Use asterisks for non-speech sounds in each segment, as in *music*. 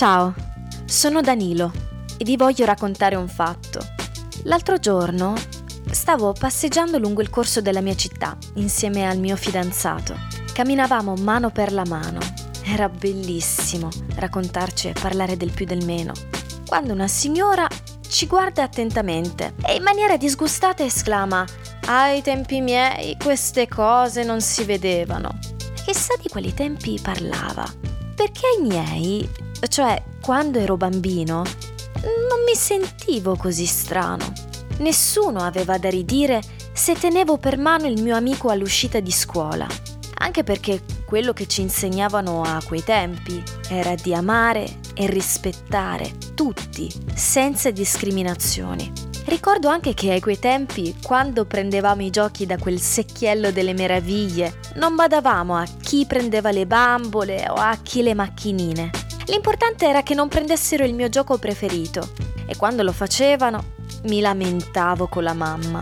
Ciao, sono Danilo e vi voglio raccontare un fatto. L'altro giorno stavo passeggiando lungo il corso della mia città insieme al mio fidanzato. Camminavamo mano per la mano. Era bellissimo raccontarci e parlare del più del meno. Quando una signora ci guarda attentamente e in maniera disgustata esclama ai tempi miei queste cose non si vedevano. Chissà di quali tempi parlava. Perché ai miei, cioè quando ero bambino, non mi sentivo così strano. Nessuno aveva da ridire se tenevo per mano il mio amico all'uscita di scuola, anche perché quello che ci insegnavano a quei tempi era di amare e rispettare tutti, senza discriminazioni. Ricordo anche che a quei tempi, quando prendevamo i giochi da quel secchiello delle meraviglie, non badavamo a chi prendeva le bambole o a chi le macchinine. L'importante era che non prendessero il mio gioco preferito e quando lo facevano mi lamentavo con la mamma.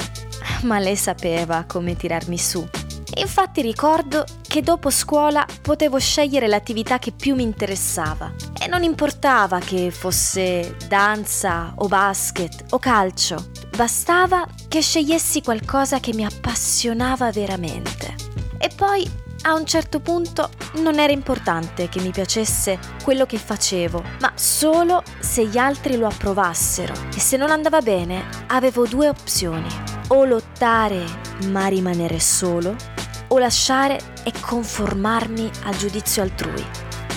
Ma lei sapeva come tirarmi su. Infatti ricordo che dopo scuola potevo scegliere l'attività che più mi interessava e non importava che fosse danza o basket o calcio, bastava che scegliessi qualcosa che mi appassionava veramente. E poi a un certo punto non era importante che mi piacesse quello che facevo, ma solo se gli altri lo approvassero. E se non andava bene, avevo due opzioni. O lottare ma rimanere solo, o lasciare e conformarmi al giudizio altrui.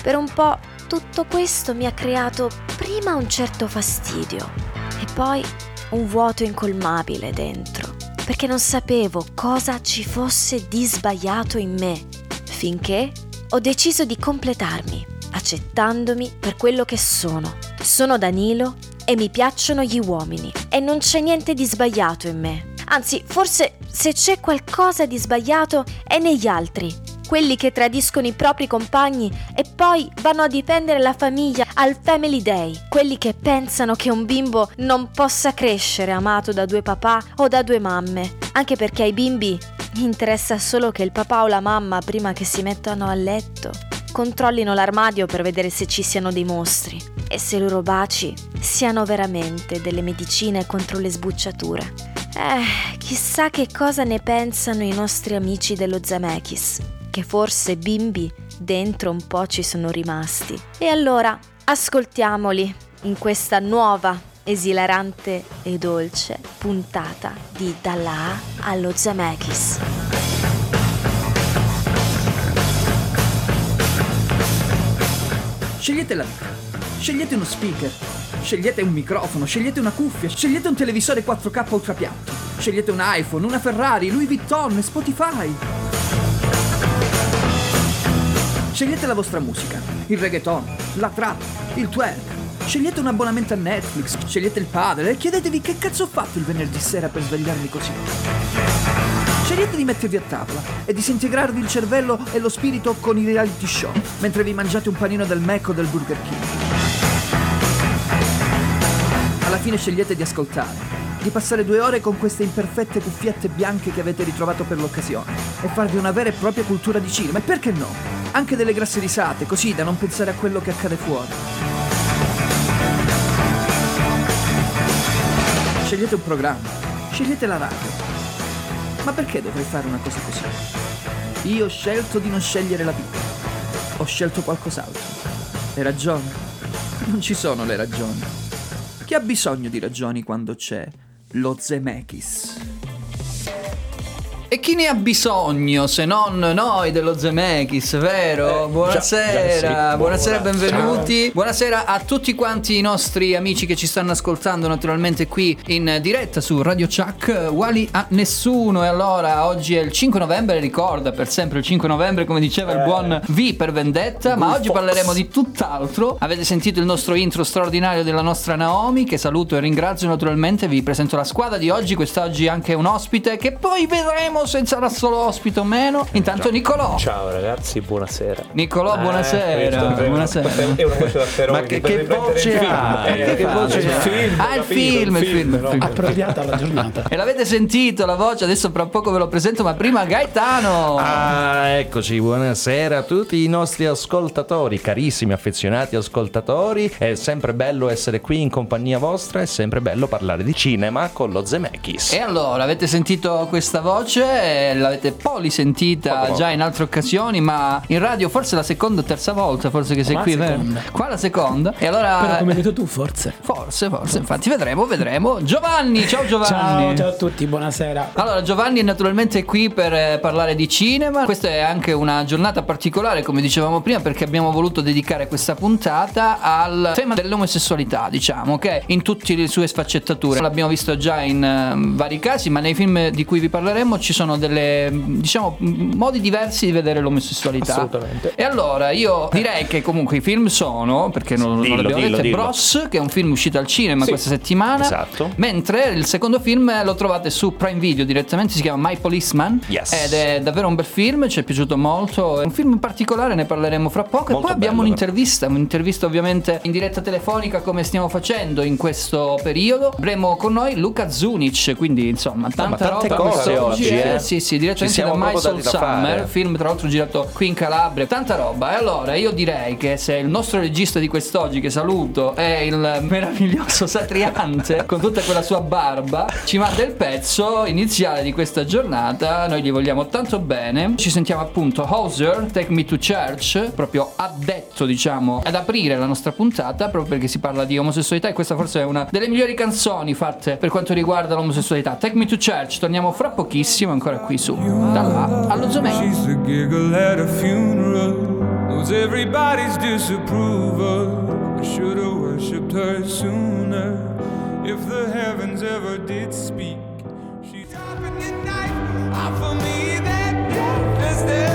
Per un po' tutto questo mi ha creato prima un certo fastidio e poi un vuoto incolmabile dentro, perché non sapevo cosa ci fosse di sbagliato in me, finché ho deciso di completarmi, accettandomi per quello che sono. Sono Danilo e mi piacciono gli uomini e non c'è niente di sbagliato in me. Anzi, forse se c'è qualcosa di sbagliato è negli altri, quelli che tradiscono i propri compagni e poi vanno a difendere la famiglia al Family Day, quelli che pensano che un bimbo non possa crescere amato da due papà o da due mamme, anche perché ai bimbi interessa solo che il papà o la mamma prima che si mettano a letto controllino l'armadio per vedere se ci siano dei mostri e se i loro baci siano veramente delle medicine contro le sbucciature. Eh, chissà che cosa ne pensano i nostri amici dello Zemeckis, che forse bimbi dentro un po' ci sono rimasti. E allora ascoltiamoli in questa nuova, esilarante e dolce puntata di Dalla A allo Zemeckis. Scegliete la vita. Scegliete uno speaker. Scegliete un microfono. Scegliete una cuffia. Scegliete un televisore 4K ultrapiatto. Scegliete un iPhone, una Ferrari, Louis Vuitton, Spotify. Scegliete la vostra musica. Il reggaeton, la trap, il twerk. Scegliete un abbonamento a Netflix. Scegliete il padre e chiedetevi che cazzo ho fatto il venerdì sera per svegliarmi così. Scegliete di mettervi a tavola e disintegrarvi il cervello e lo spirito con i reality show, mentre vi mangiate un panino del Mac o del Burger King. Alla fine scegliete di ascoltare, di passare due ore con queste imperfette cuffiette bianche che avete ritrovato per l'occasione e farvi una vera e propria cultura di cinema. E perché no? Anche delle grasse risate, così da non pensare a quello che accade fuori. Scegliete un programma, scegliete la radio. Ma perché dovrei fare una cosa così? Io ho scelto di non scegliere la vita. Ho scelto qualcos'altro. Le ragioni? Non ci sono le ragioni. Chi ha bisogno di ragioni quando c'è lo Zemeckis? E chi ne ha bisogno se non noi dello Zemeckis, vero? Eh, buonasera, già- già sì. buonasera, Buona- benvenuti. Buonasera a tutti quanti i nostri amici che ci stanno ascoltando naturalmente qui in diretta su Radio Chuck, uguali a nessuno. E allora oggi è il 5 novembre, ricorda per sempre il 5 novembre, come diceva il buon V per Vendetta, ma oggi Fawkes. parleremo di tutt'altro. Avete sentito il nostro intro straordinario della nostra Naomi, che saluto e ringrazio naturalmente. Vi presento la squadra di oggi, quest'oggi anche un ospite che poi vedremo se sarà solo ospite o meno. Intanto Nicolò. Ciao ragazzi, buonasera. Nicolò, buonasera. Eh, buonasera. È una voce da Ferroni, Ma che- che voce film. ha? Eh, Che voce il ha? film, Ah, il capito, film, il film, il no? film. appropriata alla giornata. *laughs* E l'avete sentito la voce, adesso fra poco ve lo presento, ma prima Gaetano. Ah, eccoci, buonasera a tutti i nostri ascoltatori, carissimi affezionati ascoltatori. È sempre bello essere qui in compagnia vostra, è sempre bello parlare di cinema con lo Zemeckis. E allora, avete sentito questa voce? Eh, L'avete polisentita Poco, già in altre occasioni, ma in radio forse la seconda o terza volta, forse che sei la qui, vero? Qua la seconda. E allora... Però come hai detto tu, forse. Forse, forse, infatti vedremo, vedremo. Giovanni, ciao Giovanni. Ciao, ciao a tutti, buonasera. Allora, Giovanni è naturalmente qui per eh, parlare di cinema. Questa è anche una giornata particolare, come dicevamo prima, perché abbiamo voluto dedicare questa puntata al tema dell'omosessualità, diciamo, che in tutte le sue sfaccettature. L'abbiamo visto già in eh, vari casi, ma nei film di cui vi parleremo ci sono delle, diciamo, modi diversi di vedere l'omosessualità. Assolutamente. E allora io direi che comunque i film sono, perché non, non Dillo, l'abbiamo dillo, detto, dillo. Bros, che è un film uscito al cinema Sì. questa settimana. Esatto. Mentre il secondo film lo trovate su Prime Video direttamente, si chiama My Policeman. Yes. Ed è davvero un bel film, ci è piaciuto molto. È un film in particolare, ne parleremo fra poco. Molto e poi abbiamo bello, un'intervista, un'intervista ovviamente in diretta telefonica come stiamo facendo in questo periodo. Avremo con noi Luca Zunic, quindi insomma tanta tante roba cose quest'oggi, oggi, eh. Sì, sì, direttamente da My Soul Summer, film tra l'altro girato qui in Calabria. Tanta roba. E allora io direi che se il nostro regista di quest'oggi, che saluto, è il meraviglioso Satriante *laughs* con tutta quella sua barba, ci manda il pezzo iniziale di questa giornata. Noi gli vogliamo tanto bene. Ci sentiamo appunto Hauser, Take Me to Church, proprio addetto, diciamo, ad aprire la nostra puntata, proprio perché si parla di omosessualità e questa forse è una delle migliori canzoni fatte per quanto riguarda l'omosessualità. Take Me to Church, torniamo fra pochissimo ancora qui su dalla, allo Zoomei. If the heavens ever did speak, she's knife me that death is there.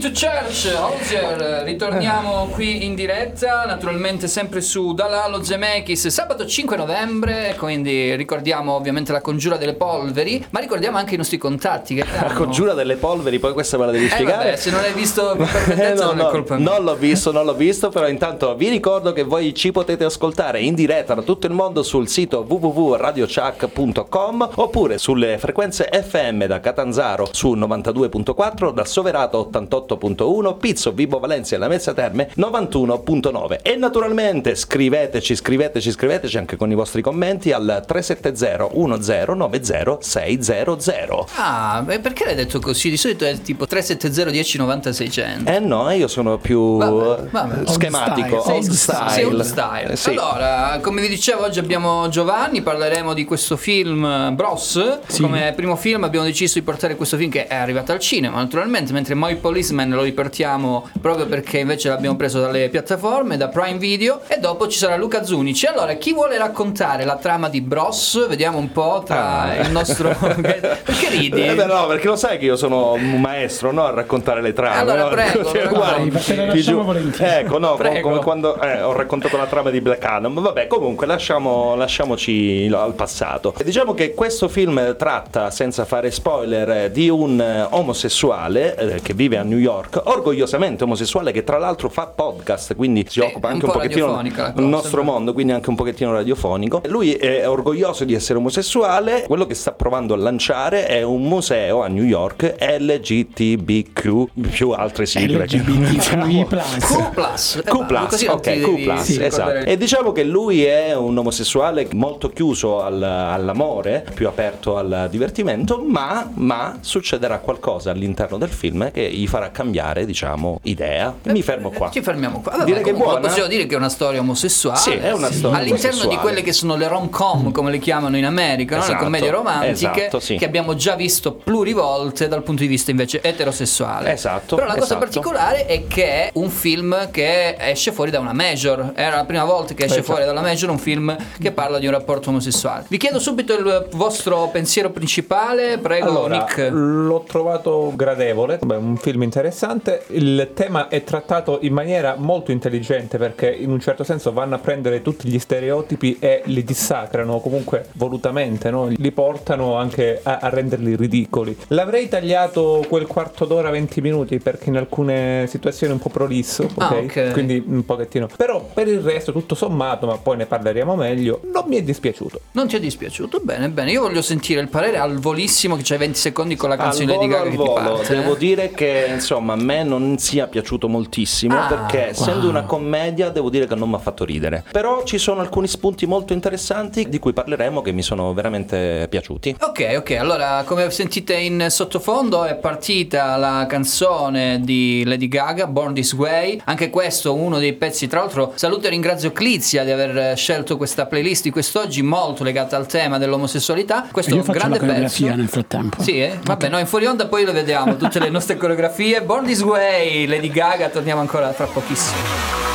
To church, Hauser, ritorniamo qui in diretta, naturalmente sempre su Dalalo Zemeckis, sabato 5 novembre, quindi ricordiamo ovviamente la congiura delle polveri, ma ricordiamo anche i nostri contatti. Che La congiura delle polveri, poi questa me la devi Eh spiegare. vabbè, se non l'hai visto *laughs* Eh, no, non è no, colpa mia. non l'ho visto, non l'ho visto, però intanto vi ricordo che voi ci potete ascoltare in diretta da tutto il mondo sul sito www.radiochuck.com oppure sulle frequenze FM da Catanzaro su 92.4, da Soverato 88.1, Pizzo, Vibo Valencia e la Mezza Terme 91.9 e naturalmente scriveteci, scriveteci, scriveteci anche con i vostri commenti al 370 1090 600. Ah, beh, perché l'hai detto così? Di solito è tipo 370 10 90 600. Eh no, io sono più Vabbè, eh, vabbè. schematico, Old old style. style. Sì, old style. Eh, sì. Allora, come vi dicevo, oggi abbiamo Giovanni, parleremo di questo film eh, Bros. Come primo film abbiamo deciso di portare questo film che è arrivato al cinema, naturalmente, mentre My Policeman lo riportiamo proprio perché invece l'abbiamo preso dalle piattaforme, da Prime Video, e dopo ci sarà Luca Zunici. Allora, chi vuole raccontare la trama di Bros? Vediamo un po' tra Ah. il nostro... *laughs* perché ridi? Eh beh, no, perché lo sai che io sono un maestro no, a raccontare le trame. Allora, no? prego, Cioè, guarda, te ti lasciamo volentieri. Ecco, no, Prego. come quando eh, ho raccontato la trama di Black Adam. Vabbè, comunque lasciamo, lasciamoci al passato. E Diciamo che questo film tratta, senza fare spoiler, di un eh, omosessuale eh, che vive a New York, orgogliosamente omosessuale, che tra l'altro fa podcast, quindi si Sì, occupa un anche un, po' pochettino radiofonica la del nostro no? mondo, quindi anche un pochettino radiofonico. Lui è orgoglioso di essere omosessuale, quello che sta provando a lanciare è un museo a New York LGTBQ più altre sigle. LGBTQI+. *laughs* Q plus. Eh, Q plus, ok, Q esatto. E diciamo che lui è un omosessuale molto chiuso al- all'amore, più aperto al divertimento, ma, ma succederà qualcosa all'interno del film che gli farà cambiare, diciamo, idea. Mi fermo qua. Ci fermiamo qua. Vabbè, Direi che buona. Possiamo dire che è una storia omosessuale. Sì, è una storia All'interno omosessuale. di quelle che sono le rom-com, come le chiamano in America, no? le Esatto, commedie romantiche, esatto, sì. che abbiamo già visto plurivolte dal punto di vista invece eterosessuale. Esatto, Però la cosa esatto. particolare è che è un film che esce fuori da una major. Era la prima volta che esce Esatto. fuori dalla major un film che parla di un rapporto omosessuale. Vi chiedo subito il vostro pensiero principale, prego Allora, Nick. l'ho trovato gradevole, beh, un film interessante. Interessante. Il tema è trattato in maniera molto intelligente perché in un certo senso vanno a prendere tutti gli stereotipi e li dissacrano comunque volutamente, no? li portano anche a, a renderli ridicoli. L'avrei tagliato quel quarto d'ora, 20 minuti perché in alcune situazioni è un po' prolisso, Ah, ok? ok. quindi un pochettino. Però per il resto, tutto sommato, ma poi ne parleremo meglio, non mi è dispiaciuto. Non ti è dispiaciuto? Bene, bene. Io voglio sentire il parere al volissimo che c'hai 20 secondi con la canzone al di volo, Gaga al che ti volo, parte. devo eh. dire che insomma a me non sia piaciuto moltissimo Ah, perché essendo una commedia devo dire che non mi ha fatto ridere però ci sono alcuni spunti molto interessanti di cui parleremo che mi sono veramente piaciuti Ok, ok, allora come sentite in sottofondo è partita la canzone di Lady Gaga, Born This Way, anche questo uno dei pezzi, tra l'altro saluto e ringrazio Clizia di aver scelto questa playlist di quest'oggi molto legata al tema dell'omosessualità, questo è Io un faccio la grande coreografia pezzo. nel frattempo. Sì, eh? vabbè, noi in fuori onda poi le vediamo, tutte le nostre *laughs* coreografie. Born This Way, Lady Gaga, torniamo ancora fra pochissimo.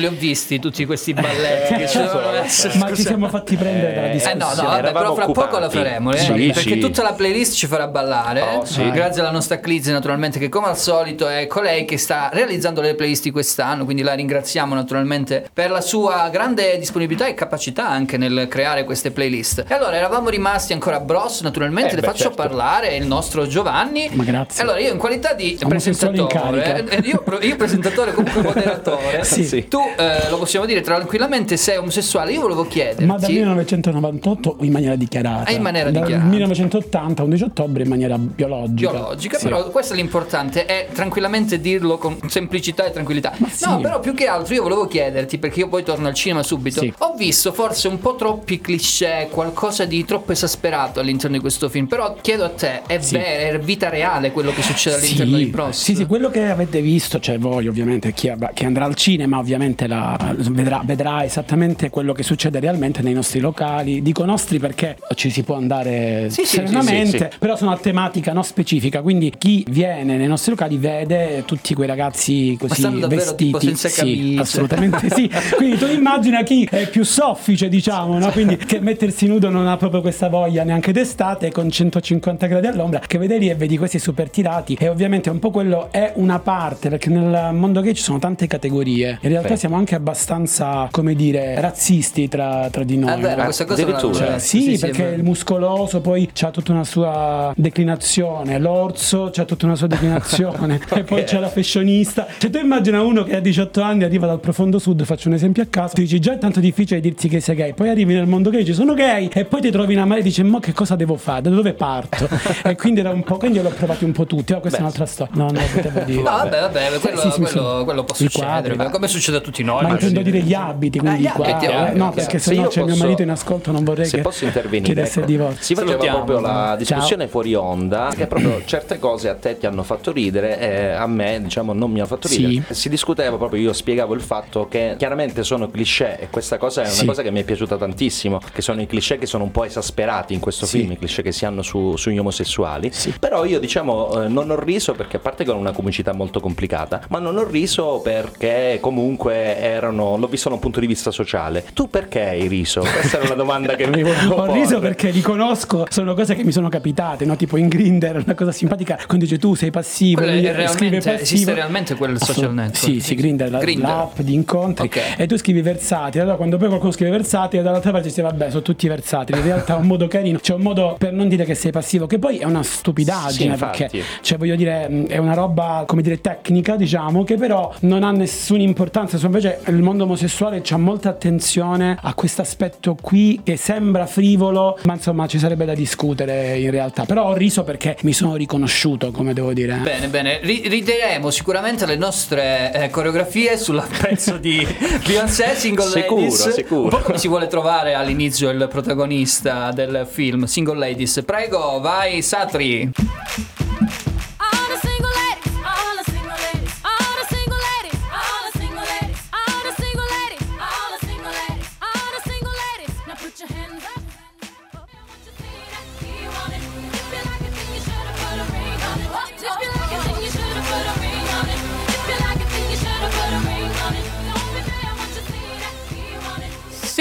Non li ho visti tutti questi balletti che ci essere. Ma ci siamo fatti prendere dalla Eh discussione. no, no, vabbè, però fra poco la occupati. faremo, eh, Sì, perché sì. tutta la playlist ci farà ballare. Oh, sì. eh, Grazie alla nostra Clizzy, naturalmente, che come al solito è colei che sta realizzando le playlist di quest'anno. Quindi la ringraziamo naturalmente per la sua grande disponibilità e capacità anche nel creare queste playlist. E allora eravamo rimasti ancora a Bros, naturalmente, Eh, le beh, faccio certo. parlare il nostro Giovanni. Ma grazie. Allora, io in qualità di in presentatore, carica. eh, io, io presentatore comunque *laughs* moderatore. Sì. tu eh, lo possiamo dire tranquillamente sei omosessuale. Io volevo chiederti. Ma dal 1998 in maniera dichiarata. Ah, in maniera Dal dichiarata. 1980, 11 ottobre in maniera biologica. biologica, Sì. però questo è l'importante, è tranquillamente dirlo con semplicità e tranquillità. sì. No, però più che altro io volevo chiederti, perché io poi torno al cinema subito, Sì. ho visto forse un po' troppi cliché, qualcosa di troppo esasperato all'interno di questo film, però chiedo a te, è vero, è vita reale quello che succede all'interno di Prost? Sì, sì, quello che avete visto, cioè voi ovviamente, chi, chi andrà al cinema ovviamente la- vedrà, vedrà esattamente quello che succede realmente nei nostri locali. Dico nostri perché ci si può andare Sì, serenamente, sì, sì, sì. però sono a tematica non specifica, quindi chi viene nei nostri locali vede tutti quei ragazzi così davvero vestiti. tipo senza Sì, camicie. assolutamente sì. *laughs* Quindi tu immagina chi è più soffice, diciamo, no? quindi che mettersi nudo non ha proprio questa voglia neanche d'estate con 150 gradi all'ombra, che vedi lì e vedi questi super tirati e ovviamente un po' quello è una parte perché nel mondo gay ci sono tante categorie. In realtà Beh. siamo anche abbastanza, come dire, razzisti tra, tra di noi. È vero, no? questa cosa non addirittura. Cioè, vista, sì, è perché il muscoloso poi ha tutta una sua declinazione, l'orso c'ha tutta una sua *laughs* declinazione, e poi c'è la fashionista. Cioè, tu immagina uno che a 18 anni arriva dal profondo sud, faccio un esempio a caso, ti dici già è tanto difficile dirti che sei gay, poi arrivi nel mondo gay, dici sono gay, e poi ti trovi una mare e dici ma che cosa devo fare, da dove parto? *laughs* e quindi era un po', quindi l'ho provati un po' tutti, ma questa è un'altra storia. No, no, potevo dire. No, vabbè, vabbè, quello, sì, sì, quello- sì. quello può succedere, quadri. come succede a tutti noi. Ma ma intendo sì. dire gli abiti, quindi gli i quadri, abiti, eh, ovvio, no, perché Se se no c'è mio posso- marito in ascolto, non vorrei se che posso intervenire chiedesse ecco. divorzio. si faceva Salutiamo. proprio la Ciao. discussione fuori onda che proprio certe cose a te ti hanno fatto ridere e a me diciamo non mi hanno fatto Sì. ridere si discuteva proprio io spiegavo il fatto che chiaramente sono cliché e questa cosa è una Sì. cosa che mi è piaciuta tantissimo che sono i cliché che sono un po' esasperati in questo Sì. film i cliché che si hanno su- sugli omosessuali Sì. però io diciamo eh, non ho riso perché a parte che ho una comicità molto complicata ma non ho riso perché comunque erano l'ho visto da un punto di vista sociale tu perché hai riso? questa era una domanda che mi volevo *laughs* Ho riso porre. perché riconosco, sono cose che mi sono capitate, no? tipo in Grinder, una cosa simpatica, quando dice tu sei passivo, è scrive passivo. esiste realmente quel social Assolut- network? Sì, sì, Grinder, la- Grindr. l'app di incontri Ok. e tu scrivi versatile, allora quando poi qualcuno scrive versatile dall'altra parte dice vabbè sono tutti versatili, in realtà è un modo carino, c'è un modo per non dire che sei passivo, che poi è una Sì, stupidaggine infatti. perché cioè voglio dire è una roba come dire tecnica diciamo che però non ha nessuna importanza, Insomma, invece il mondo omosessuale c'ha molta attenzione a questo aspetto qui che sembra frivolo ma insomma ci sarebbe da discutere in realtà, però ho riso perché mi sono riconosciuto come devo dire. Bene, bene, Ri- rideremo sicuramente le nostre eh, coreografie sul pezzo di *laughs* Beyoncé Single Sicuro, Ladies. sicuro. Un po' come si vuole trovare all'inizio il protagonista del film Single Ladies. Prego, vai Satri.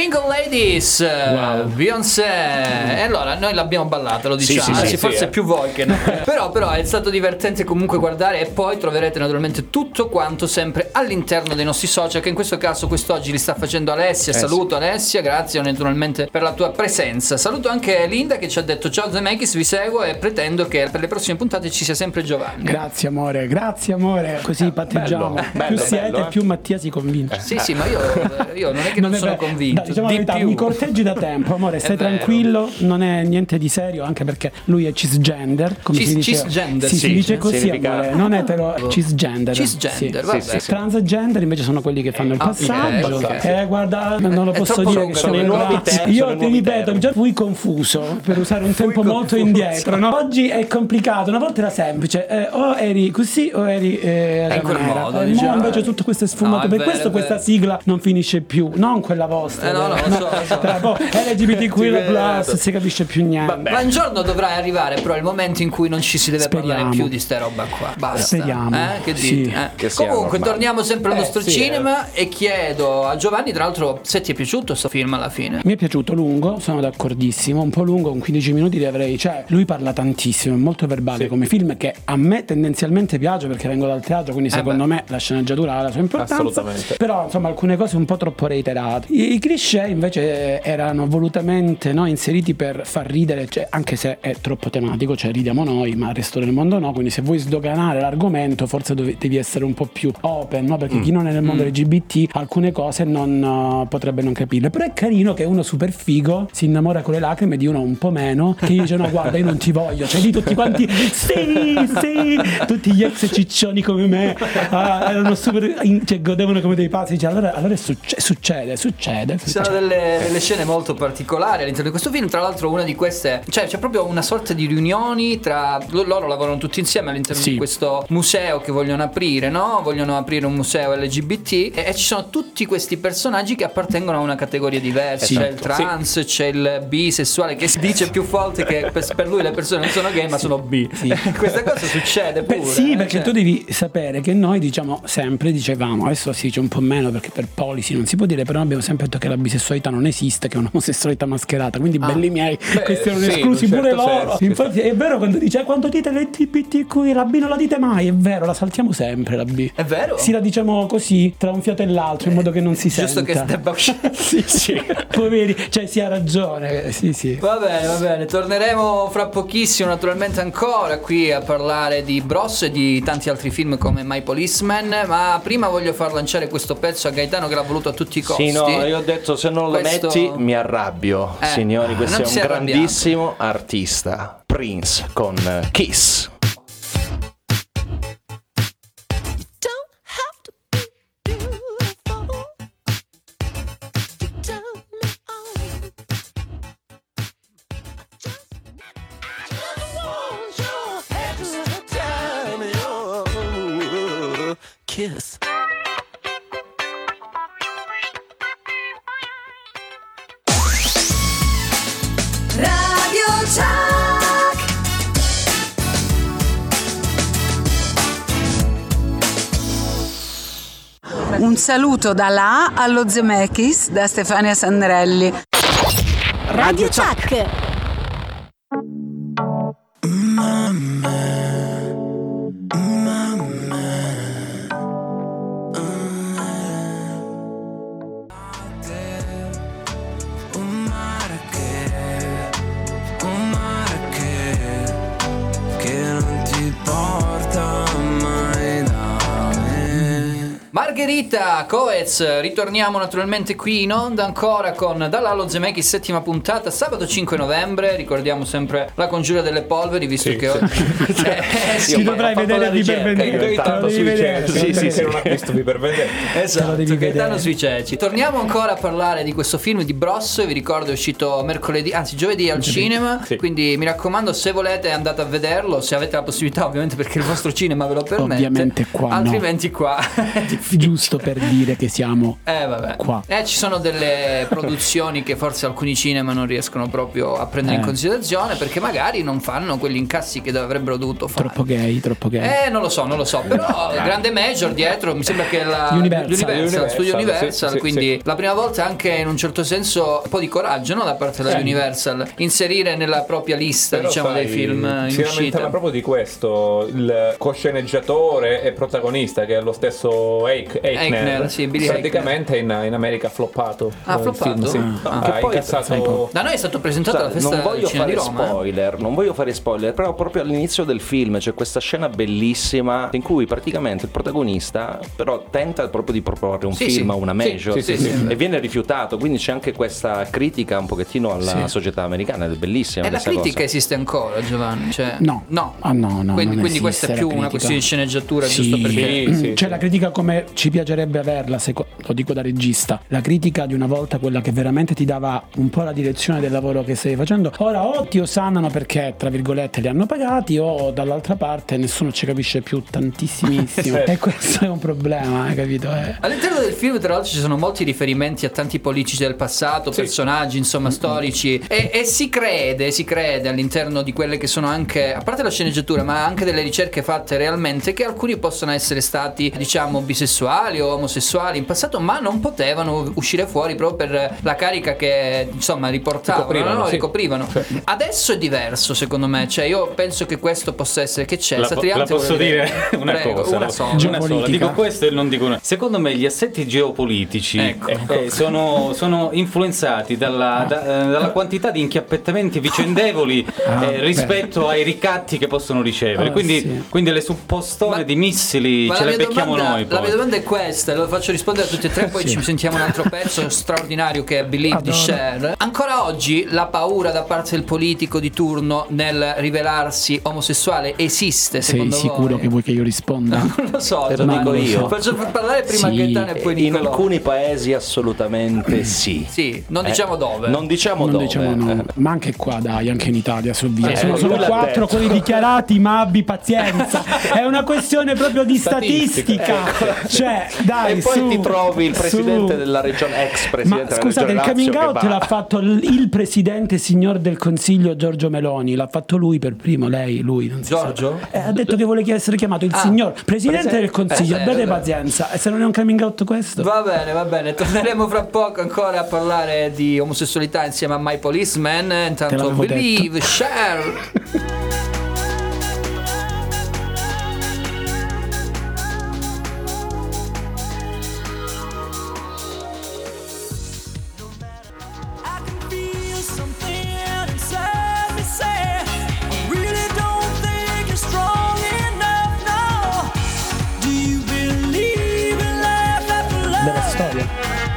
Single Ladies, eh, Beyoncé. E allora noi l'abbiamo ballata, lo diciamo, sì, sì, sì, forse eh. più voi che no. *laughs* però, però è stato divertente comunque guardare e poi troverete naturalmente tutto quanto sempre all'interno dei nostri social che in questo caso quest'oggi li sta facendo Alessia. Eh, Saluto Alessia, grazie naturalmente per la tua presenza. Saluto anche Linda che ci ha detto ciao Zemeckis, vi seguo e pretendo che per le prossime puntate ci sia sempre Giovanni. Grazie amore, grazie amore. Così patteggiamo. bello, bello, più siete, bello, eh. più Mattia si convince. Sì, sì, ma io, io non è che non, è sono vero. convinto. Diciamo la di verità, più. mi corteggi da tempo, amore, *laughs* stai vero. tranquillo, non è niente di serio, anche perché lui è cisgender, come Cis- si dice. cisgender, sì, sì, si dice così, significa- amore, non etero, cisgender. Cisgender, Sì. Sì, sì. Transgender invece sono quelli che fanno il Ah, passaggio. ok, ok. Eh, guarda, non lo posso dire lungo, che sono i nuovi termini, Io ti ripeto, già fui confuso per usare un tempo molto indietro. no? Oggi è complicato, una volta era semplice. eh, o eri così o eri eh, in quel modo, Eh, mo diciamo. invece tutte queste sfumature. No, per questo questa sigla non finisce più, non quella vostra. Eh, no, no, lo so, lo so. Tra poco LGBTQ non si capisce più niente. Vabbè. Ma un giorno dovrà arrivare però il momento in cui non ci si deve parlare Speriamo. più di sta roba qua. Basta. Speriamo. Eh? Che Sì. dite? eh? Che Comunque normale. torniamo sempre al Eh, nostro sì, cinema e chiedo a Giovanni tra l'altro se ti è piaciuto sto film alla fine. Mi è piaciuto lungo, sono d'accordissimo, un po' lungo, un 15 minuti li avrei, cioè lui parla tantissimo, è molto verbale come film che a me tendenzialmente piace perché vengo dal teatro, quindi secondo beh. me la sceneggiatura ha la sua importanza. Assolutamente. Però insomma alcune cose un po' troppo reiterate. I, i cliché invece erano volutamente no, inseriti per far ridere, cioè, anche se è troppo tematico, cioè ridiamo noi, ma il resto del mondo no, quindi se vuoi sdoganare l'argomento forse dove- devi essere un po' più open, no? perché chi non è nel mondo LGBT alcune cose non uh, potrebbe non capirle. Però è carino che uno super figo si innamora con le lacrime di uno un po' meno, che dice no guarda io non ti voglio, cioè lì tutti quanti sì, sì, tutti gli ex ciccioni come me ah, erano super, in- cioè, godevano come dei pazzi, dice, allora, allora succe- succede, succede. Ci sono succede. delle, delle scene molto particolari all'interno di questo film, tra l'altro una di queste, cioè c'è proprio una sorta di riunioni tra lo- loro lavorano tutti insieme all'interno Sì. di questo museo che vogliono aprire, no? Vogliono aprire un museo LGBT e, e ci sono tutti questi personaggi che appartengono a una categoria diversa, Sì. c'è il trans, c'è il bisessuale che si dice più volte che per, per lui le persone non sono gay ma sono bi. *laughs* Questa cosa succede pure. Beh, sì, eh, perché cioè- tu devi sapere che noi diciamo sempre, dicevamo, adesso si dice un po' meno perché per policy non si può dire, però abbiamo sempre detto che la bisessualità non esiste, che è un'omosessualità mascherata, quindi belli miei, questi erano sì, esclusi un pure certo loro. senso, Infatti è vero quando dice "Eh, quando dite LGBTQ, la B non la dite mai, è vero, la saltiamo sempre la B. È vero? Sì, la diciamo così, tra un fiato e l'altro, in modo che non si Giusto senta. che debba uscire. sì, sì. Poveri, cioè si ha ragione, sì, sì. Va bene, va bene, torneremo fra pochissimo naturalmente ancora qui a parlare di Bros e di tanti altri film come My Policeman, ma prima voglio far lanciare questo pezzo a Gaetano che l'ha voluto a tutti i costi. Sì, no, io ho detto se non lo Questo- metti mi arrabbio. Eh, Signori, questo non è un grandissimo artista. Prince con eh, Kiss. don't saluto dalla A allo Zemeckis da Stefania Sandrelli. Radio Chuck. Un mare che, da Coez, ritorniamo naturalmente qui in onda ancora con Dall'Allo Zemeckis settima puntata, sabato 5 novembre, ricordiamo sempre la congiura delle polveri, visto che oggi... *laughs* *laughs* Eh, sì, Ci dovrai vedere la di ricerca, per in vedere. realtà. Te lo devi sui vedere, ceci, sì, sì, che non ha visto vi per vedere. Esatto, devi Gaetano vedere. sui ceci. Torniamo ancora a parlare di questo film di Bros. Vi ricordo è uscito mercoledì, anzi giovedì al cinema. Sì. Quindi mi raccomando, se volete andate a vederlo. Se avete la possibilità, ovviamente, perché il vostro cinema ve lo permette. Ovviamente qua no. Altrimenti qua è difficile. giusto per dire *laughs* che siamo Eh vabbè. Qua. Eh, ci sono delle produzioni che forse alcuni cinema non riescono proprio a prendere in Eh. considerazione perché magari non fanno quegli incassi che avrebbero dovuto fare. troppo gay, troppo gay. Eh, non lo so, non lo so, però grande major dietro, mi sembra che la Universal. Universal, studio Universal, Universal, sì, quindi sì. la prima volta anche in un certo senso un po' di coraggio no, da parte della Sì. Universal inserire nella propria lista, Però, diciamo, sai, dei film in si uscita. lamentava proprio di questo il cosceneggiatore e protagonista che è lo stesso Eich- Eichner, Eichner, sì, Billy praticamente in, in America ha floppato Ha eh, floppato? film, sì. Ah. ha Che poi- incassato Da noi è stato presentato alla festa non voglio fare di Roma. eh. spoiler, non voglio fare spoiler, però proprio all'inizio del film c'è questa scena bellissima in cui praticamente il protagonista però tenta proprio di proporre un Sì, film sì. a una Sì, major sì, sì, sì. e viene rifiutato, quindi c'è anche questa critica un pochettino alla società americana ed è bellissima E la questa critica cosa. esiste ancora, Giovanni? Cioè, No. No. Ah, no, no, Quindi, quindi questa è più la una questione di sceneggiatura, Sì, giusto perché... Sì, sì, Cioè sì. la critica come ci piacerebbe averla, seco- lo dico da regista, la critica di una volta quella che veramente ti dava un po' la direzione del lavoro che stai facendo. Ora o ti osannano perché tra virgolette li hanno pagati o dall'altra parte nessuno ci capisce più tantissimissimo. Certo. *laughs* e questo è un problema, hai capito? Eh. All'interno del film, tra l'altro, ci sono molti riferimenti a tanti politici del passato, personaggi, insomma, storici. E, e si crede, si crede all'interno di quelle che sono anche, a parte la sceneggiatura, ma anche delle ricerche fatte realmente, che alcuni possono essere stati, diciamo, bisessuali o omosessuali in passato, ma non potevano uscire fuori proprio per la carica che, insomma, riportavano, Ricoprivano, no? sì. ricoprivano. Adesso è diverso, secondo me. Cioè, io penso che questo possa essere. Che c'è? La, po- Satriante la posso dire *laughs* una Prego, cosa? Una sola. Una sola. Dico questo e non dico una. Secondo me gli assetti geopolitici Ecco. eh, sono, sono influenzati dalla, da- eh, dalla quantità di inchiappettamenti vicendevoli *laughs* Ah, eh, rispetto ai ricatti che possono ricevere. Ah, quindi, sì. quindi le suppostone Ma- di missili Ma ce la le becchiamo domanda, noi. la Poi. mia domanda è questa, lo faccio rispondere a tutti e tre, poi ci sentiamo un altro pezzo *laughs* straordinario che è Believe di Adoro. Cher. Ancora oggi la paura da parte del politico di turno nel rivelarsi omosessuale esiste, Sei secondo sicuro voi? che vuoi che io risponda? *laughs* Non lo so, Te lo dico io. Faccio parlare prima Sì, Gaetano e poi In Nicolò. alcuni paesi assolutamente sì. Sì, non Eh, diciamo dove. Non diciamo non dove. diciamo no, eh. ma anche qua dai, anche in Italia su via. Eh, sono solo quattro quelli dichiarati, ma abbi pazienza. *laughs* È una questione proprio di statistica. Cioè, dai, e poi su, ti trovi il su. presidente della regione, ex Ma presidente della scusate, regione il coming Lazio out l'ha fatto il, presidente signor del consiglio Giorgio Meloni, l'ha fatto lui per primo, lei, lui, non si sa. Giorgio? Eh, ha detto che vuole essere chiamato il Ah, signor presidente del consiglio, eh, abbiate vabbè. pazienza. E se non è un coming out questo? Va bene, va bene, torneremo fra poco ancora a parlare di omosessualità insieme a My Policeman. Intanto Believe, Share. *laughs*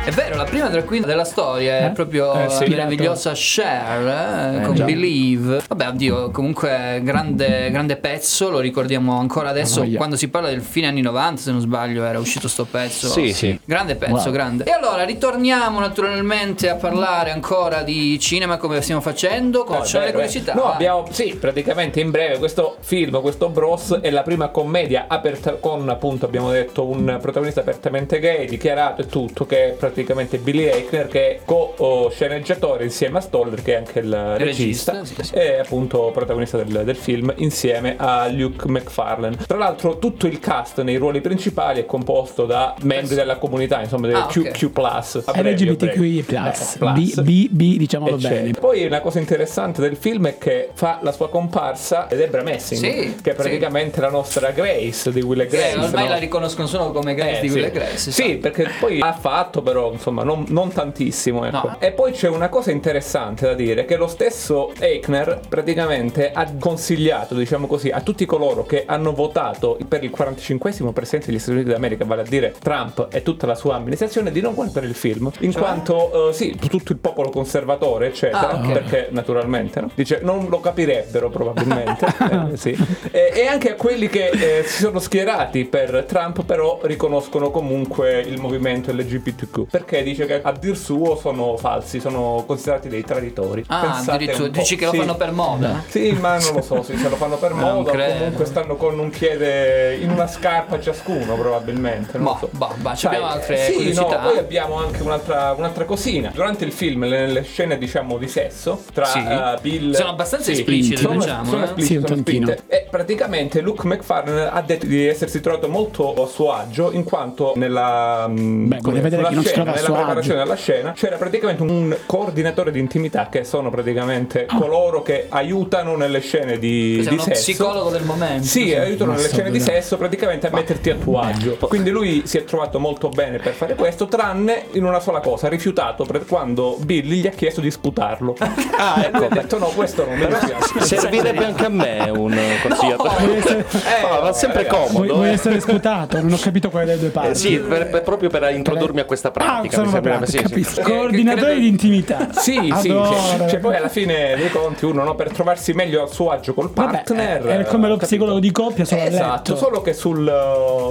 È vero, la prima drag queen della storia è Eh? proprio Eh, sì. la meravigliosa Cher eh, con già. Believe. Vabbè, oddio, comunque grande, grande pezzo, lo ricordiamo ancora adesso. Voglia. Quando si parla del fine anni 90, se non sbaglio, era uscito sto pezzo. Sì, sì. Grande pezzo, Wow. grande. E allora ritorniamo naturalmente a parlare ancora di cinema come stiamo facendo. Con No, le eh. curiosità. No, abbiamo, sì, praticamente in breve questo film, questo Bros è la prima commedia aperta con appunto abbiamo detto un protagonista apertamente gay, dichiarato e tutto, che è praticamente Billy Eichner che è co-sceneggiatore insieme a Stoller che è anche il regista, regista, sì, sì. e appunto protagonista del, del film insieme a Luke McFarlane. Tra l'altro tutto il cast nei ruoli principali è composto da membri della comunità, insomma del Ah, Q, ok. Q+. LGBTQI+, a breve. Eh, B, B, B, diciamolo eccetera. bene. Poi una cosa interessante del film è che fa la sua comparsa Debra Messing, Sì, che è praticamente la nostra Grace di Will e Eh, Grace. ormai no? la riconoscono solo come Grace Eh, di sì. Will e Grace. Sì, perché poi ha fatto però insomma non, non tantissimo ecco. No. E poi c'è una cosa interessante da dire che lo stesso Eichner praticamente ha consigliato diciamo così a tutti coloro che hanno votato per il 45esimo presidente degli Stati Uniti d'America vale a dire Trump e tutta la sua amministrazione di non guardare il film in quanto eh, sì tutto il popolo conservatore eccetera Ah, ok. perché naturalmente no? dice non lo capirebbero probabilmente *laughs* eh, sì. e, e anche a quelli che eh, si sono schierati per Trump però riconoscono comunque il movimento LGBTQ perché dice che a dir suo sono falsi, sono considerati dei traditori. Ah, Pensate addirittura dici che lo Sì. fanno per moda? Sì, ma non lo so sì, se lo fanno per Non moda o credo. comunque stanno con un piede in una scarpa ciascuno probabilmente. Non Boh, lo so. boh, boh, ci abbiamo altre sì, curiosità? no, poi abbiamo anche un'altra, un'altra cosina. Durante il film, le, le scene diciamo di sesso tra Sì. eh, Bill Sono abbastanza Sì, esplicite, sono, diciamo, sono eh. esplicite, Sì, un sono tantino. spinte. E praticamente Luke McFarlane ha detto di essersi trovato molto a suo agio in quanto nella, mm, Beh, come- vedere chi non scena, trova a nella suo preparazione agio. della scena c'era praticamente un coordinatore di intimità che sono praticamente Ah. coloro che aiutano nelle scene di, Sei di uno sesso. psicologo del momento. Sì, aiutano nelle scene di sesso praticamente a metterti a tuo agio. Quindi lui si è trovato molto bene per fare questo, tranne in una sola cosa, ha rifiutato per quando Billy gli ha chiesto di sputarlo. *laughs* Ah, E ecco. ha detto no, questo non mi dispiace. *laughs* Servirebbe anche a me un *laughs* consigliatore. Vuoi essere, No, ma sempre ragazzi, vuoi- comodo. vuoi eh. essere sputato? Non ho capito quale delle due parti. Eh, sì, per- per- proprio per introdurmi a questa pratica. Ah, sono mi sembra- pratica, sì, sì. capisco. Coordinatore credo- di intimità. Sì, sì, Adoro. sì. Cioè, poi alla fine dei conti uno no, per trovarsi meglio a suo agio col Vabbè, partner. è come lo psicologo di coppia solo Esatto, letto. solo che sul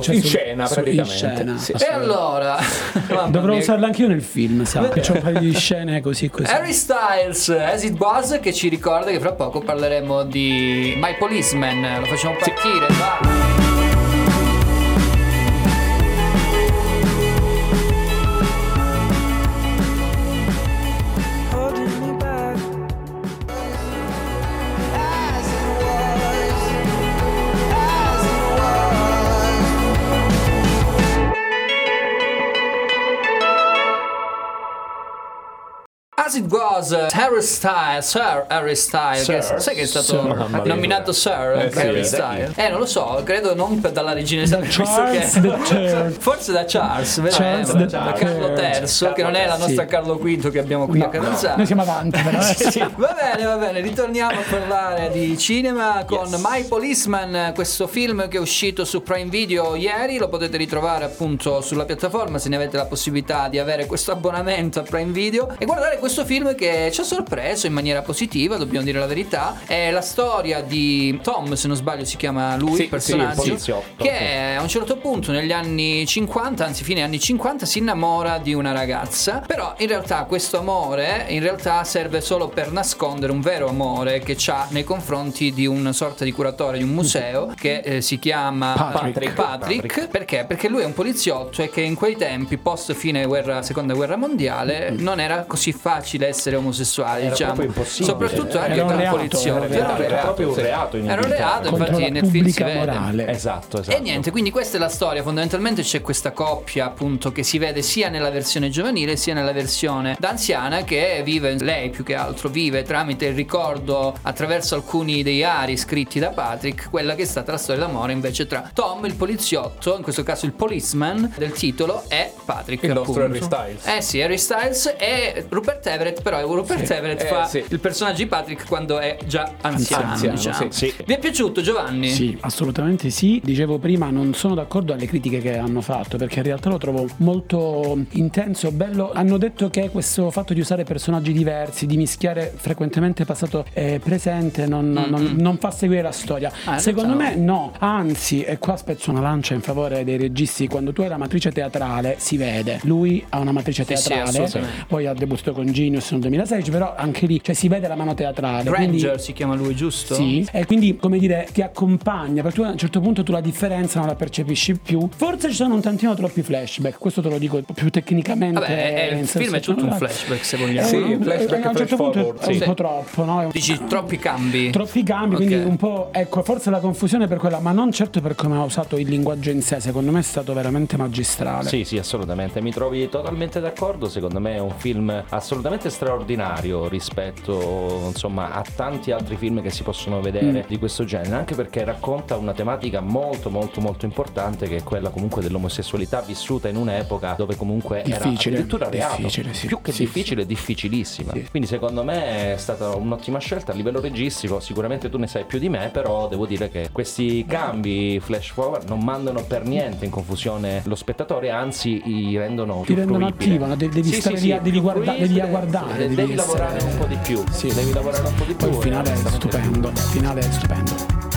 Cioè, in sul- scena su- praticamente. in scena. Sì. E allora, *laughs* Dovrò usarla anch'io nel film, sa? Che c'ho un paio di scene così così. Harry Styles, As It Was, che ci ricorda che fra poco parleremo di My Policeman. Lo facciamo partire, va. As It Was, Harry Styles, Sir Harry Styles, Sir. che, sai che è stato Sir. Nominato Sir Eh, sì, Harry eh. Styles? Eh, non lo so, credo non per- dalla regina *laughs* Charles Third. *laughs* Forse da Charles, Charles vedremo, the da Carlo. III, che non è la nostra Sì. Carlo V che abbiamo qui No, a Catanzaro. Noi siamo avanti, però. eh. *laughs* Sì, va bene, va bene, ritorniamo a parlare di cinema con My Policeman, questo film che è uscito su Prime Video ieri, lo potete ritrovare appunto sulla piattaforma se ne avete la possibilità di avere questo abbonamento a Prime Video e guardare questo film che ci ha sorpreso in maniera positiva, dobbiamo dire la verità, è la storia di Tom, se non sbaglio si chiama lui, Sì, il personaggio, sì, il poliziotto, che a un certo punto negli anni 50, anzi fine anni 50, si innamora di una ragazza, però in realtà questo amore in realtà serve solo per nascondere un vero amore che ha nei confronti di una sorta di curatore di un museo *laughs* che eh, si chiama Patrick. Patrick. Perché? Perché lui è un poliziotto e che in quei tempi, post fine guerra, seconda guerra mondiale, non era così facile essere omosessuali, Era diciamo. Soprattutto anche Era un tra reato, poliziotti. era Era proprio un sì. reato in Era un reato, infatti la nel film si vede. morale. Esatto, esatto. E niente, quindi questa è la storia. Fondamentalmente c'è questa coppia, appunto, che si vede sia nella versione giovanile sia nella versione da anziana che vive, lei più che altro vive tramite il ricordo attraverso alcuni dei ari scritti da Patrick, quella che è stata la storia d'amore invece tra Tom, il poliziotto, in questo caso il policeman del titolo, e Patrick. Il nostro appunto. Harry Styles. Eh sì, Harry Styles e Rupert Everett, però Rupert Everett Eh, fa sì. il personaggio di Patrick quando è già anziano. Anziano, diciamo. sì. Sì. Vi è piaciuto Giovanni? Sì, assolutamente sì. Dicevo prima, non sono d'accordo alle critiche che hanno fatto, perché in realtà lo trovo molto intenso, bello. Hanno detto che questo fatto di usare personaggi diversi, di mischiare frequentemente passato e presente, non, non- non fa seguire la storia. Mm-hmm. Ah, Secondo me no, anzi, e qua spezzo una lancia in favore dei registi, quando tu hai la matrice teatrale si vede, lui ha una matrice Sì, sì, teatrale, assolutamente. poi ha debuttato con Genius nel 2016, però anche lì cioè, si vede la mano teatrale. quindi- Granger si chiama lui, giusto? sì, e quindi come dire ti accompagna, perché tu a un certo punto tu la differenza non la percepisci più. Forse ci sono un tantino troppi flashback, questo te lo dico più tecnicamente. Vabbè, è- il film è tutto un flashback se vogliamo. Sì, no? Eh, flashback a un certo punto forward, è un sì. po' troppo, no? Un- Dici troppi cambi. Troppi cambi, Ok. quindi un po'. Ecco, forse la confusione per quella, ma non certo per come ha usato il linguaggio in sé. Secondo me è stato veramente magistrale. Sì, sì, assolutamente. Mi trovi totalmente d'accordo. Secondo me è un film assolutamente straordinario rispetto, insomma, a tanti altri film che si possono vedere di questo genere, anche perché racconta una tematica molto, molto, molto importante che è quella comunque dell'omosessualità vissuta in un'epoca dove comunque Difficile, era addirittura reato. sì. Più che Sì, difficile, difficilissima. Sì. Quindi secondo me è stata un'ottima scelta a livello registico. Sicuramente tu ne sai più di me, però devo dire che questi cambi flash forward non mandano per niente in confusione lo spettatore, anzi i rendono Ti più rendono attivo, no? devi Sì, stare sì, lì, sì, devi, guarda- devi a dare. Devi, devi lavorare un po' di più. Sì. Devi lavorare un po' di più. Poi il finale è stupendo. Il finale è stupendo.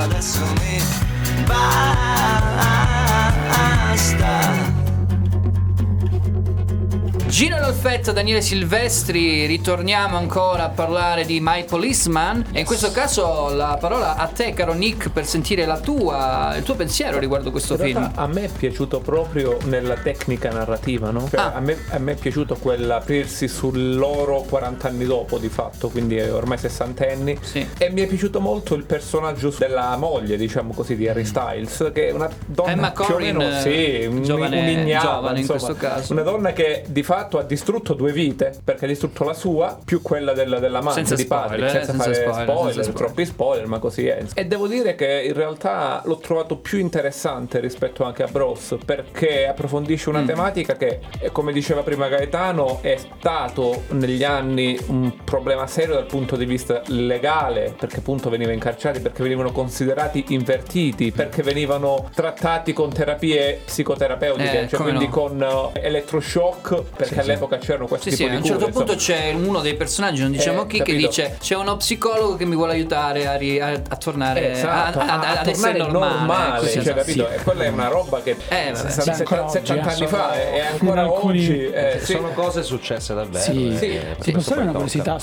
adesso mi basta Gino L'Alfetta, Daniele Silvestri, ritorniamo ancora a parlare di My Policeman e in questo caso la parola a te caro Nick per sentire la tua, il tuo pensiero riguardo questo In film. a me è piaciuto proprio nella tecnica narrativa, no? Cioè, Ah. a, me, a me è piaciuto quell'aprirsi sul loro 40 anni dopo di fatto, quindi ormai sessantenni. Sì. E mi è piaciuto molto il personaggio della moglie, diciamo così, di Harry Styles, che è una donna Emma più o meno, sì, un, giovane- un'ignava, giovane in insomma. questo caso. Una donna che di fatto ha distrutto due vite, perché ha distrutto la sua più quella del, dell'amante Senza di spoiler, Patrick, eh, senza, senza fare spoiler, spoiler, senza troppi spoiler, ma così è. E devo dire che in realtà l'ho trovato più interessante rispetto anche a Bros, perché approfondisce Mm. una tematica che, eh, come diceva prima Gaetano, è stato negli anni un problema serio dal punto di vista legale, perché appunto veniva incarcerati, perché venivano considerati invertiti, perché venivano trattati con terapie psicoterapeutiche, Eh, cioè quindi no. con eh, elettroshock, perché all'epoca c'erano questi Sì, sì, a un certo cure, punto insomma. c'è uno dei personaggi, non diciamo Eh, chi, che capito. dice c'è uno psicologo che mi vuole aiutare a, ri- a- a tornare Esatto, a, a- a, ad essere tornare normale. normale, così, cioè, capito? E quella è una roba che Eh, vabbè. sessanta- Sì, ancora oggi, 70 eh. anni fa e ancora oggi eh, sì. Sono cose successe davvero. Sì, eh, sì. posso dare una curiosità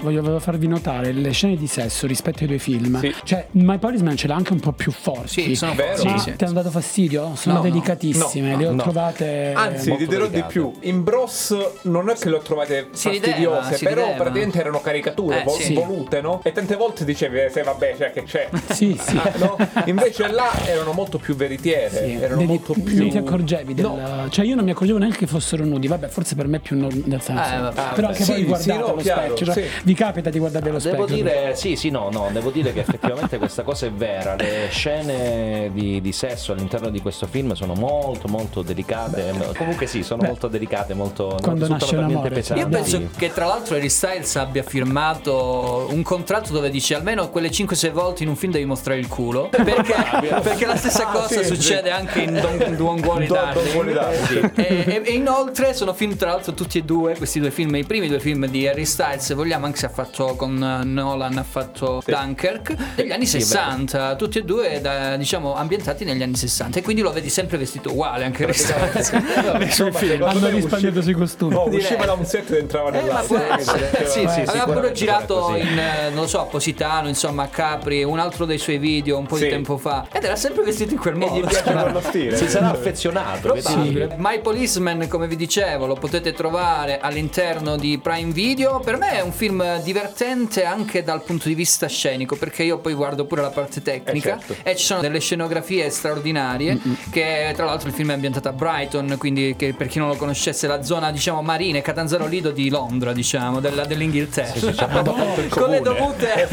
voglio, volevo farvi notare le scene di sesso rispetto ai due film. Sì. Cioè, My Policeman ce l'ha anche un po' più forti. Sì, sono Vero. sì. ti hanno dato fastidio? Sono No, no. delicatissime, No, le ho trovate. Anzi, ti dirò di più. In Bros non è che le ho trovate Si fastidiose, rideva, però rideva. praticamente erano caricature Eh, vol- sì. volute, no? E tante volte dicevi, eh, se vabbè, cioè che c'è. *laughs* Sì, sì. Ah, *laughs* no? Invece là erano molto più veritiere, Sì, erano vedi, molto più non ti accorgevi del, No. cioè io non mi accorgevo neanche che fossero nudi vabbè forse per me è più norm- nel senso Eh, vabbè. però Ah, anche sì, voi guardate sì, no, allo chiaro, specchio cioè, sì. vi capita di guardare allo Devo specchio dire, sì, sì, no, no, devo dire che effettivamente questa cosa è vera. Le scene di, di sesso all'interno di questo film sono molto, molto delicate. Comunque, sì, sono Beh, molto delicate, molto. Quando non nasce niente l'amore, pesanti. Io penso che tra l'altro Harry Styles abbia firmato un contratto dove dice almeno quelle 5-6 volte in un film devi mostrare il culo. *laughs* Perché, perché la stessa Ah, cosa sì, succede anche in Don, Don Darling. E, inoltre sono film tra l'altro tutti e due, questi due film, i primi due film di Harry Styles, se vogliamo anche se ha fatto con eh, Nolan, ha fatto Dunkirk, degli anni 60, tutti e due da- diciamo ambientati negli anni 60 e quindi lo vedi sempre vestito uguale anche Harry Styles. Nei suoi film. hanno risparmiato sui costumi No, usciva da un set ed entrava Eh, essere. Faceva- Sì, sì, Aveva pure girato in, eh, non lo so, a Positano, insomma, a Capri, un altro dei suoi video un po' Sì. di tempo fa. Ed era sempre vestito in quel E modo. gli piace *laughs* quello stile. Si sarà affezionato. Probabile. My Policeman, come vi dicevo, lo potete trovare all'interno di Prime Video. Per me è un film divertente anche dal punto di vista scenico, perché io poi guardo pure la parte tecnica Eh, certo. e ci sono delle scenografie straordinarie. Che tra l'altro il film è ambientato a Brighton, quindi che per chi non lo conoscesse, la zona diciamo marina, Catanzaro Lido di Londra, diciamo, della- dell'Inghilterra. *laughs* Con le dovute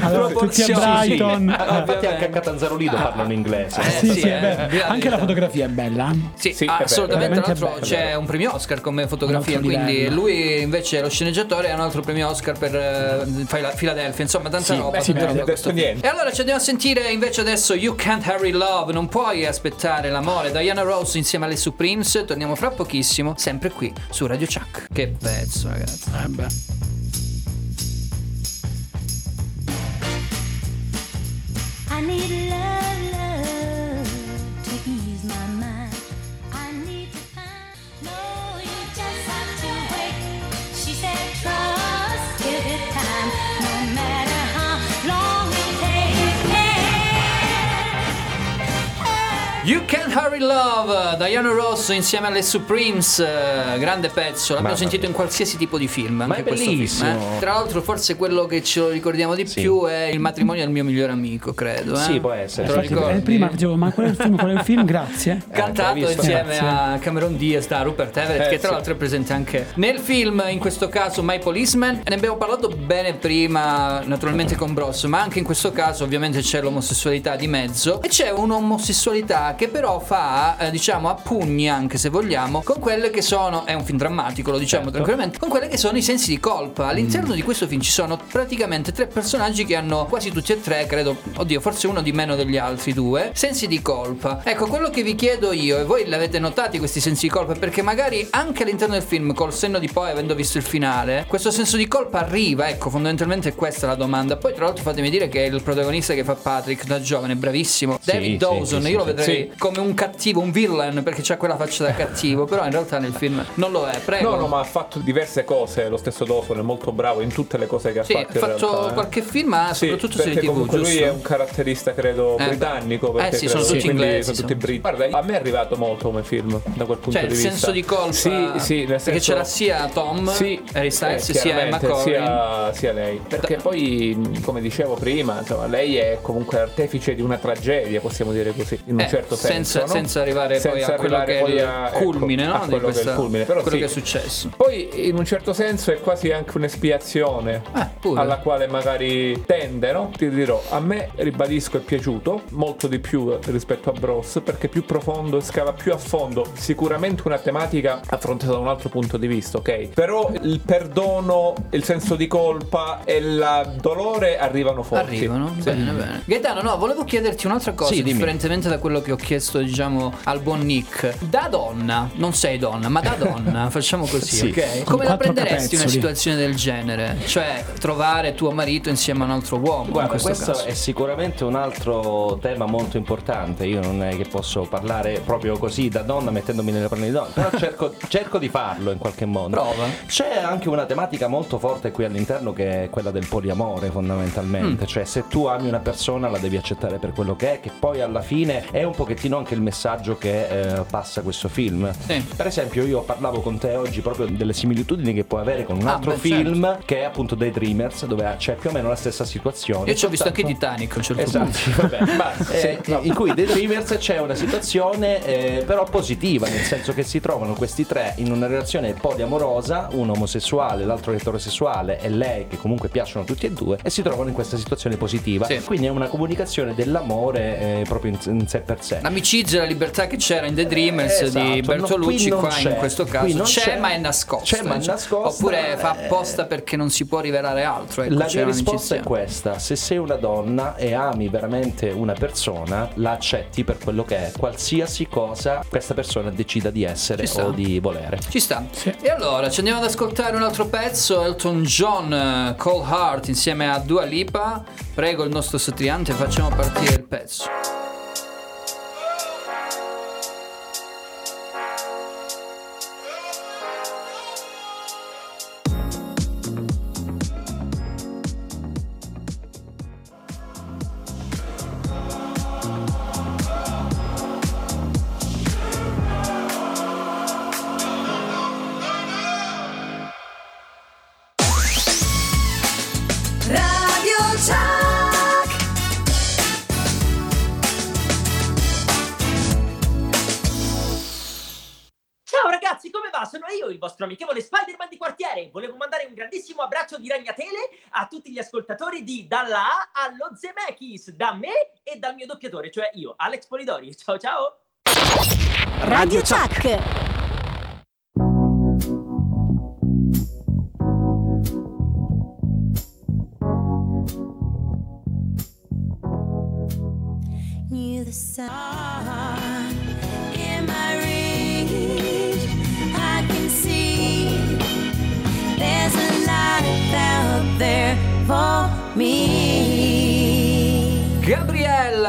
allora tutti a proporzioni. Brighton Ah, infatti anche a Catanzaro Lido parlano inglese. Eh, sì, sì, sì, eh, anche la fotografia è bella Sì, Sì, assolutamente. Tra l'altro c'è un premio Oscar come fotografia, quindi livello. lui invece lo sceneggiatore ha un altro premio Oscar per eh, Fila- Philadelphia, insomma tanta Sì, roba. beh, sì, beh, roba detto niente. E allora ci andiamo a sentire invece adesso You Can't Hurry Love, non puoi aspettare l'amore, Diana Rose insieme alle Supremes, torniamo fra pochissimo, sempre qui su Radio Chuck. Che pezzo ragazzi. Eh beh. You Can't Hurry Love, Diana Ross insieme alle Supremes, eh, grande pezzo, l'abbiamo Mamma sentito in qualsiasi tipo di film. Anche è questo film, bellissimo. eh. Tra l'altro, forse quello che ce lo ricordiamo di Sì. più è il matrimonio del mio migliore amico, credo. eh. Sì, può essere. Te lo Infatti, ricordi? eh, prima dicevo ma qual è il film qual è il film grazie Cantato Eh, visto? insieme Grazie. a Cameron Diaz da Rupert Everett, Eh, che tra sì. l'altro è presente anche nel film, in questo caso My Policeman. Ne abbiamo parlato bene prima, naturalmente con Bros, ma anche in questo caso, ovviamente, c'è l'omosessualità di mezzo. E c'è un'omosessualità che però fa, eh, diciamo, a pugni anche se vogliamo, con quelle che sono. È un film drammatico, lo diciamo Certo. tranquillamente, con quelle che sono i sensi di colpa. All'interno di questo film ci sono praticamente tre personaggi che hanno quasi tutti e tre, credo, oddio, forse uno di meno degli altri due, sensi di colpa. Ecco, quello che vi chiedo io, e voi l'avete notati questi sensi di colpa, perché magari anche all'interno del film, col senno di poi, avendo visto il finale, questo senso di colpa arriva, ecco, fondamentalmente è questa la domanda. Poi, tra l'altro, fatemi dire che il protagonista che fa Patrick da giovane bravissimo. Sì, David sì, Dawson, sì, io lo sì, vedrei Sì, come un cattivo, un villain, perché c'ha quella faccia da cattivo, però in realtà nel film non lo è. Prego. No, no, ma ha fatto diverse cose. Lo stesso Dawson è molto bravo in tutte le cose che ha Sì, ha fatto. in fatto realtà, eh. qualche film, ma Sì, soprattutto perché serie TV, comunque lui giusto? è un caratterista, credo, Eh, britannico. Perché Eh sì, credo- sono tutti quindi inglesi, Sono tutti britannici. Guarda, a me è arrivato molto come film da quel punto Cioè, di il vista. senso di colpa. Sì, sì, nel Perché senso- c'era sia Tom, Sì, Harry Styles, eh, sia Emma Corrin. sia, lei. Perché poi, mh, come dicevo prima, insomma, lei è comunque artefice di una tragedia, possiamo dire così, in un Eh, certo senza- senso. no? senza arrivare poi Senza a quello arrivare che è poi il a- ecco, culmine, no, quello che è questa- culmine. Però quello sì. che è successo. Poi in un certo senso è quasi anche un'espiazione pure. alla quale magari tende, no? Ti dirò, a me ribadisco è piaciuto molto di più rispetto a Bros perché più profondo scava più a fondo. Sicuramente una tematica affrontata da un altro punto di vista, ok? Però il perdono, il senso di colpa e il dolore arrivano forti. Arrivano, Sì. bene, bene. Gaetano, no, volevo chiederti un'altra cosa, Sì, differentemente da quello che ho chiesto, diciamo, al buon Nick. Da donna, non sei donna, ma da donna, *laughs* facciamo così, Sì. ok? Come la prenderesti una capezzoli. situazione del genere? Cioè, trovare tuo marito insieme a un altro uomo, Guarda, questo, questo è sicuramente un altro tema molto importante. Io non è che posso parlare proprio così da donna mettendomi nelle panne di donna, però *laughs* cerco, cerco di farlo in qualche modo. Prova. C'è anche una tematica molto forte qui all'interno che è quella del poliamore fondamentalmente, Mm. cioè se tu ami una persona la devi accettare per quello che è, che poi alla fine è un pochettino anche il messaggio che eh, passa questo film. Sì. Per esempio io parlavo con te oggi proprio delle similitudini che puoi avere con un Ah, altro beh, film che è appunto Dei Dreamers dove c'è più o meno la stessa situazione. Io ci ho visto anche Titanic a un certo Esatto, punto. vabbè. *laughs* Ma, Eh, sì, no. in cui The Dreamers c'è una situazione eh, però positiva, nel senso che si trovano questi tre in una relazione poliamorosa, uno omosessuale, l'altro eterosessuale e lei che comunque piacciono tutti e due e si trovano in questa situazione positiva. Sì. Quindi è una comunicazione dell'amore eh, proprio in, in sé per sé. L'amicizia e la libertà che c'era in The Dreamers Esatto, di no, Bertolucci, qui non qua c'è. in questo caso c'è, c'è. ma è nascosta. C'è, ma è cioè. nascosta, Oppure fa eh. apposta perché non si può rivelare altro. Ecco, La mia risposta è questa: se sei una donna e ami veramente una persona, la accetti per quello che è, qualsiasi cosa questa persona decida di essere o di volere. Ci sta. E allora ci andiamo ad ascoltare un altro pezzo, Elton John, eh, Cold Heart insieme a Dua Lipa. Prego il nostro satiriante, facciamo partire il pezzo. Grandissimo abbraccio di ragnatele a tutti gli ascoltatori di Dalla A allo Zemeckis, da me e dal mio doppiatore, cioè io, Alex Polidori. Ciao ciao! Radio Chuck. Knew the sun in my reach. Out there for me. Gabriel,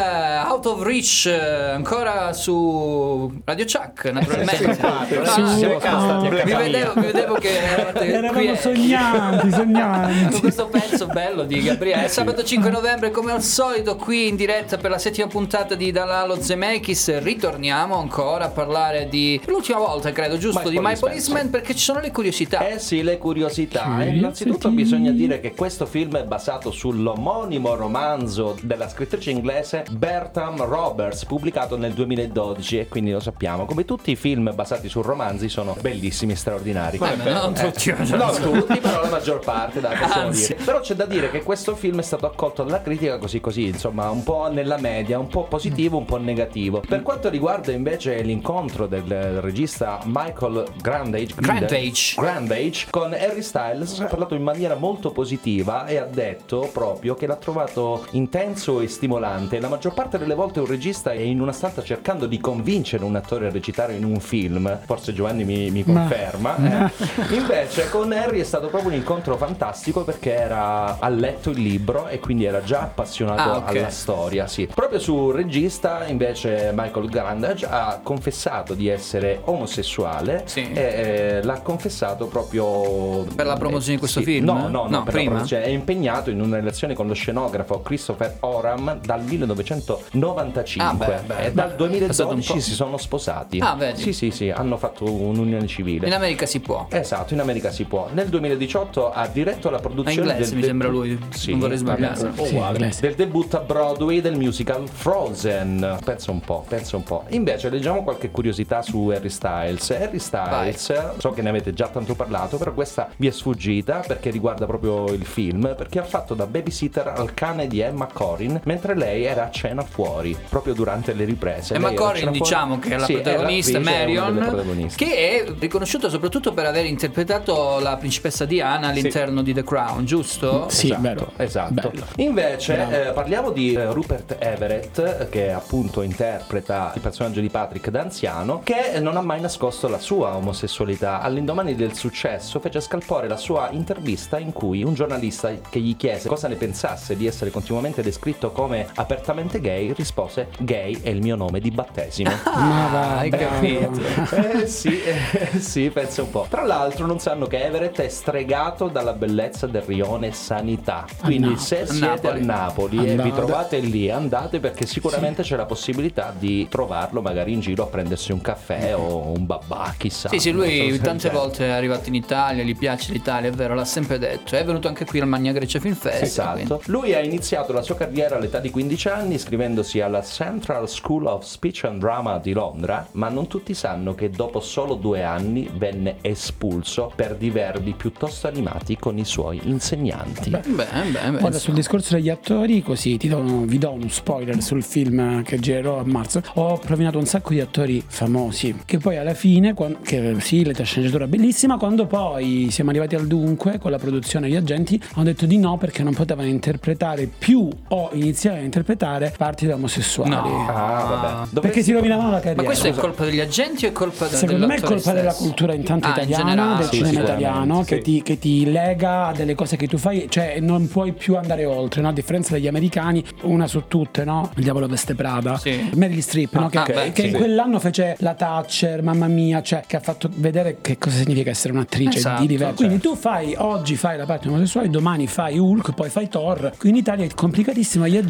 Out of Reach, eh, ancora su Radio Chuck, naturalmente. Su- siamo stati a vi, casa vedevo, vi vedevo che Eravamo eh, sognanti, *laughs* con sognanti. questo pezzo bello di Gabriele. Sabato 5 novembre, come al solito, qui in diretta per la settima puntata di Dalalo Zemeckis. Ritorniamo ancora a parlare di. l'ultima volta, credo, giusto? My di My Policeman, perché ci sono le curiosità. Eh sì, le curiosità. Curiosity. E Innanzitutto bisogna dire che questo film è basato sull'omonimo romanzo della scrittrice inglese Bertram Roberts, pubblicato nel 2012 e quindi lo sappiamo. Come tutti i film basati su romanzi sono bellissimi e straordinari. Eh, ma non tutti, cioè, non tutti, però la maggior parte, dai, possiamo Anzi. dire. Però c'è da dire che questo film è stato accolto dalla critica così così, insomma, un po' nella media, un po' positivo, un po' negativo. Per quanto riguarda invece l'incontro del, del regista Michael Grandage, Grandage. Grandage con Harry Styles ha parlato in maniera molto positiva e ha detto proprio che l'ha trovato intenso e stimolante. La maggior parte delle volte un regista è in una stanza cercando di convincere un attore a recitare in un film, forse Giovanni mi, mi Ma- conferma. eh. *laughs* Invece con Harry è stato proprio un incontro fantastico perché era ha letto il libro e quindi era già appassionato Ah, ok. alla storia. Sì. Proprio sul regista invece Michael Grandage ha confessato di essere omosessuale Sì. e eh, l'ha confessato proprio Per la promozione di questo sì. film? No, no, no, No, prima? promozione. è impegnato in una relazione con lo scenografo Christopher Oram dal 1995 Ah, beh, beh, e dal beh, è passato un 2012 po'. si sono sposati. Ah, vedi. Sì, sì, sì, hanno fatto un'unione civile. In America si può. Esatto, in America si può. Nel 2018 ha diretto la produzione inglese, del mi sembra lui. Sì, non vorrei sbagliare. Sì, del debutto a Broadway del musical Frozen. Pensa un po', pensa un po'. Invece leggiamo qualche curiosità su Harry Styles. Harry Styles, so che ne avete già tanto parlato, però questa vi è sfuggita perché riguarda proprio il film, perché ha fatto da babysitter al cane di Emma Corrin mentre lei era a cena fuori, proprio durante le riprese. Emma a Corrin, fuori- diciamo che è la Sì, protagonista, è Marion, che è riconosciuta soprattutto per aver interpretato la principessa Diana all'interno di The Crown, giusto? Sì, esatto, vero. esatto. Bello. Invece eh, parliamo di eh, Rupert Everett eh, che appunto interpreta il personaggio di Patrick da anziano che non ha mai nascosto la sua omosessualità. All'indomani del successo fece scalpore la sua intervista in cui un giornalista che gli chiese cosa ne pensasse di essere continuamente descritto come apertamente gay rispose gay è il mio nome di battesimo. *laughs* Ma va, hai bravo. capito. Eh sì, eh, *laughs* sì, pensa un po'. Tra l'altro non sanno che Everett è stregato dalla bellezza del rione Sanità. Quindi Napoli. se siete a Napoli e vi trovate lì, andate perché sicuramente c'è la possibilità di trovarlo magari in giro a prendersi un caffè o un babà, chissà. Sì, sì, lui del tante volte è arrivato in Italia, gli piace l'Italia, è vero, l'ha sempre detto. È venuto anche qui al Magna Grecia Film quindi- Esatto. Lui ha iniziato la sua carriera all'età di 15 anni iscrivendosi alla Central School of Speech and Drama di Londra, ma non tutti sanno che dopo solo due anni venne espulso per diverbi piuttosto animati con i suoi insegnanti. Beh, beh, beh. Guarda, sul discorso degli attori, così ti do vi do uno spoiler sul film che girerò a marzo. Ho provinato un sacco di attori famosi. Che poi alla fine, quan- che sì, la sceneggiatura bellissima, quando poi siamo arrivati al dunque con la produzione gli agenti, hanno detto di no perché non potevano interpretare più o iniziare a interpretare parti da omosessuali. No. Ah, vabbè. Dove Perché si rovinavano la carriera. Ma questo è colpa degli agenti o è colpa de- Secondo me è colpa della stesso? cultura intanto Ah, in italiana, generale. del Sì, cinema italiano, che, sì. ti, che ti lega a delle cose che tu fai, cioè non puoi più andare oltre, no? a differenza degli americani, una su tutte, no? Il diavolo veste Prada, Sì. Meryl Streep, no? Ah, che, ah, beh, che sì. in quell'anno fece la Thatcher, mamma mia, cioè che ha fatto vedere che cosa significa essere un'attrice Esatto, di livello. Quindi certo. tu fai, oggi fai la parte omosessuale, domani fai Hulk, poi fai Thor. Qui in Italia è complicatissimo, gli agenti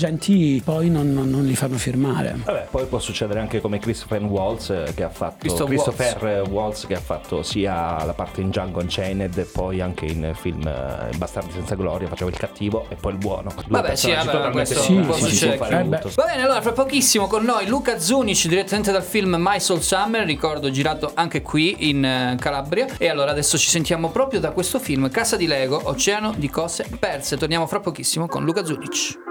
poi non, non- non li fanno firmare. Vabbè, poi può succedere anche come Christopher Waltz eh, che ha fatto Christoph Christopher Waltz che ha fatto sia la parte in Django Unchained e poi anche in film eh, Bastardi senza gloria faceva il cattivo e poi il buono. Due Vabbè, sì, vabbè, questo Sì, può sì, succedere. sì, eh. Va bene, allora fra pochissimo con noi Luca Zunic direttamente dal film My Soul Summer, ricordo girato anche qui in Calabria. E allora adesso ci sentiamo proprio da questo film Casa di Lego, Oceano di cose perse. Torniamo fra pochissimo con Luca Zunic.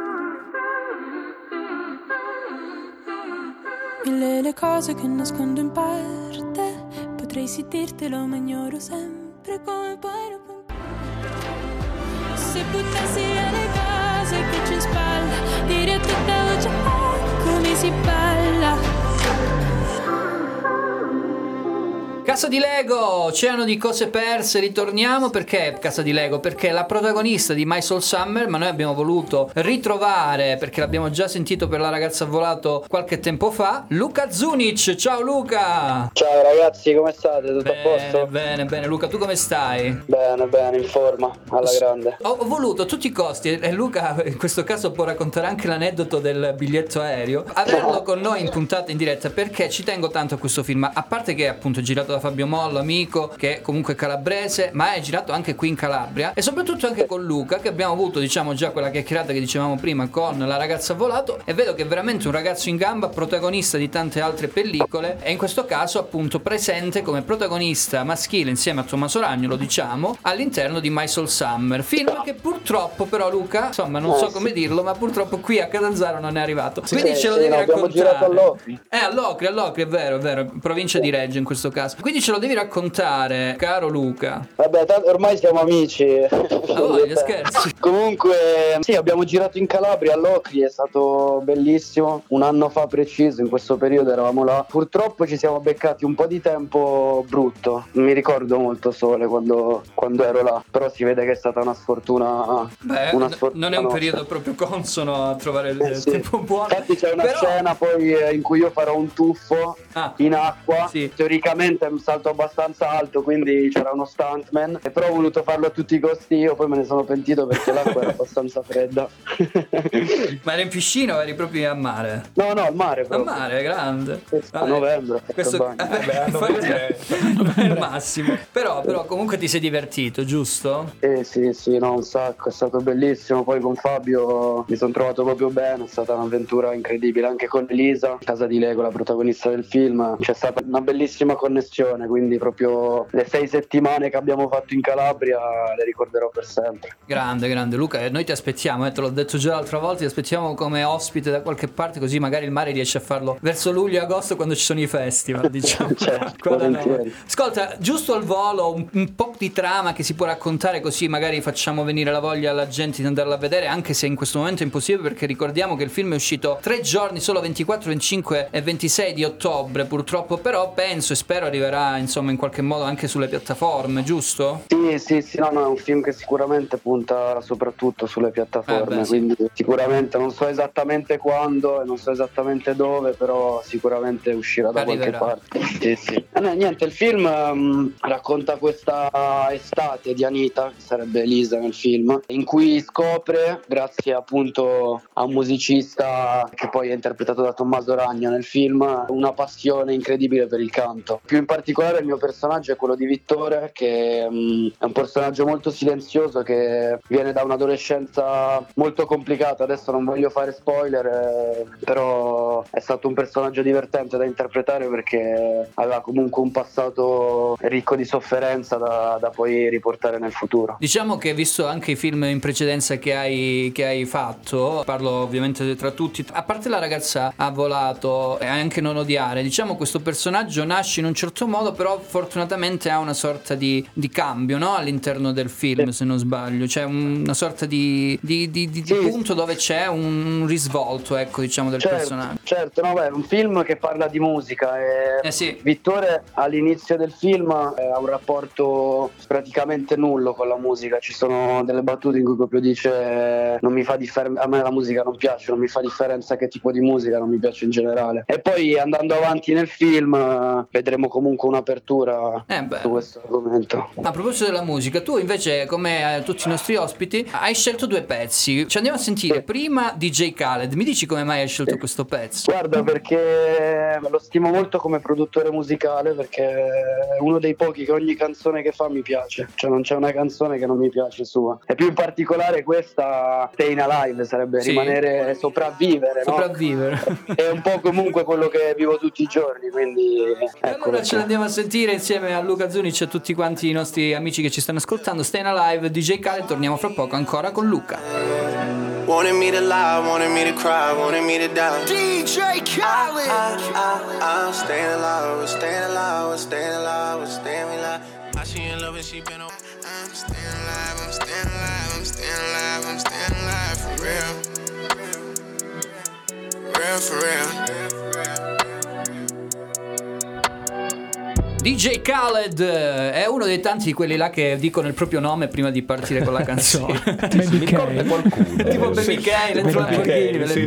Mille le cose che nascondo in parte Potrei sì dirtelo ma ignoro sempre come poi Se buttassi le cose che c'è in spalla Direi a tutta voce "Ah, come si balla Casa di Lego, Oceano di cose perse, ritorniamo perché Casa di Lego? Perché la protagonista di My Soul Summer, ma noi abbiamo voluto ritrovare, perché l'abbiamo già sentito per la ragazza volato qualche tempo fa, Luca Zunic. Ciao Luca! Ciao ragazzi, come state? Tutto a Bene, posto? bene, bene. Luca, tu come stai? Bene, bene, in forma, alla grande. Ho, ho voluto a tutti i costi, e Luca in questo caso può raccontare anche l'aneddoto del biglietto aereo, averlo con noi in puntata in diretta perché ci tengo tanto a questo film. A parte che è appunto girato da Fabio Mollo, amico, che è comunque calabrese, ma è girato anche qui in Calabria e soprattutto anche con Luca, che abbiamo avuto diciamo già quella chiacchierata che dicevamo prima con la ragazza volato e vedo che è veramente un ragazzo in gamba, protagonista di tante altre pellicole e in questo caso appunto presente come protagonista maschile insieme a Tommaso Ragno, lo diciamo, all'interno di My Soul Summer, film che purtroppo però Luca, insomma non so Eh, come dirlo, ma purtroppo qui a Catanzaro non è arrivato. Sì, Quindi ce lo sì, devi no, abbiamo raccontare. girato all'Ocri. Eh, all'Ocri, all'Ocri, è vero, è vero, provincia di Reggio in questo caso. Quindi quindi ce lo devi raccontare, caro Luca. Vabbè, tanto ormai siamo amici. *laughs* voglia, scherzi. Comunque, sì, abbiamo girato in Calabria all'Ocri, è stato bellissimo. Un anno fa preciso, in questo periodo eravamo là. Purtroppo ci siamo beccati un po' di tempo brutto. Mi ricordo molto sole quando, quando ero là. Però si vede che è stata una sfortuna. Beh, una sfortuna non è un nostra. periodo proprio consono a trovare il Eh, sì. tempo buono. Infatti c'è una Però- scena poi eh, in cui io farò un tuffo Ah. in acqua. Teoricamente è un salto abbastanza alto, quindi c'era uno stuntman. E però ho voluto farlo a tutti i costi io, poi me ne sono pentito perché l'acqua era abbastanza fredda. *laughs* Ma eri in piscina o eri proprio a mare? No, no, al mare A proprio. mare, grande. A novembre. Questo eh, beh, è *laughs* il massimo. Però, però comunque ti sei divertito, giusto? Eh, sì, sì, no, un sacco, è stato bellissimo. Poi con Fabio mi sono trovato proprio bene, è stata un'avventura incredibile. Anche con Elisa, casa di Lego, la protagonista del film, c'è stata una bellissima connessione. Quindi, proprio le sei settimane che abbiamo fatto in Calabria le ricorderò per sempre. Grande, grande Luca, e noi ti aspettiamo, eh, te l'ho detto già l'altra volta, ti aspettiamo come ospite da qualche parte così magari il mare riesce a farlo verso luglio e agosto quando ci sono i festival, *laughs* diciamo. *laughs* Noi. volentieri. Ascolta, giusto al volo, un, un po' di trama che si può raccontare così magari facciamo venire la voglia alla gente di andarla a vedere, anche se in questo momento è impossibile perché ricordiamo che il film è uscito tre giorni, solo 24, 25 e 26 di ottobre purtroppo, però penso e spero arriverà insomma in qualche modo anche sulle piattaforme, giusto? Sì, sì, sì, no, no, è un film che sicuramente punta soprattutto sulle piattaforme, Eh, beh, sì. quindi sicuramente non so esattamente quando e non so esattamente dove, però sicuramente uscirà da Arriverà. qualche parte. Sì, sì. Eh, no, niente, il film ehm, racconta questa estate di Anita, che sarebbe Elisa nel film, in cui scopre, grazie appunto a un musicista che poi è interpretato da Tommaso Ragno nel film, una passione incredibile per il canto. Più in particolare il mio personaggio è quello di Vittore, che mm, è un personaggio molto silenzioso che viene da un'adolescenza molto complicata. Adesso non voglio fare spoiler, eh, però è stato un personaggio divertente da interpretare perché aveva comunque un passato ricco di sofferenza da, da poi riportare nel futuro. Diciamo che visto anche i film in precedenza che hai, che hai fatto, parlo ovviamente tra tutti, a parte la ragazza ha volato e anche non odiare, diciamo questo personaggio nasce in un certo modo, però fortunatamente ha una sorta di, di cambio no? all'interno del film, se non sbaglio, c'è un- una sorta di, di- di- di punto dove c'è un risvolto, ecco, diciamo, del Certo, personaggio. certo, no, beh, un film che parla di musica e Eh sì. Vittore all'inizio del film eh, ha un rapporto praticamente nullo con la musica, ci sono delle battute in cui proprio dice non mi fa differenza, a me la musica non piace, non mi fa differenza che tipo di musica, non mi piace in generale. E poi andando avanti nel film eh, vedremo comunque un'apertura Eh beh. su questo argomento. A proposito della musica, tu invece, come eh, tutti i nostri ospiti, hai scelto due pezzi. Ci andiamo a sentire prima DJ Khaled. Mi dici come mai hai scelto questo pezzo? Guarda, perché lo stimo molto come produttore musicale perché è uno dei pochi che ogni canzone che fa mi piace. Cioè non c'è una canzone che non mi piace sua. E più in particolare questa Staying Alive sarebbe Sì. rimanere sopravvivere, no? Sopravvivere. *laughs* È un po' comunque quello che vivo tutti i giorni, quindi ecco Allora ce l'andiamo a sentire insieme a Luca Zunic e a tutti quanti i nostri amici che ci stanno ascoltando. Stay Alive, DJ Khaled. Torniamo fra poco ancora con Luca. Wanted me to lie, wanted me to cry, wanted me to die. DJ Khaled. I, I, I'm staying alive, we're staying alive, we're staying alive, we're staying alive. I she in love and she been on. I'm staying alive, I'm staying alive, I'm staying alive, I'm staying alive for real. Real for real. DJ Khaled eh, è uno dei tanti di quelli là che dicono il proprio nome prima di partire con la *laughs* canzone. *laughs* Baby K. tipo Baby K, Baby K, sì.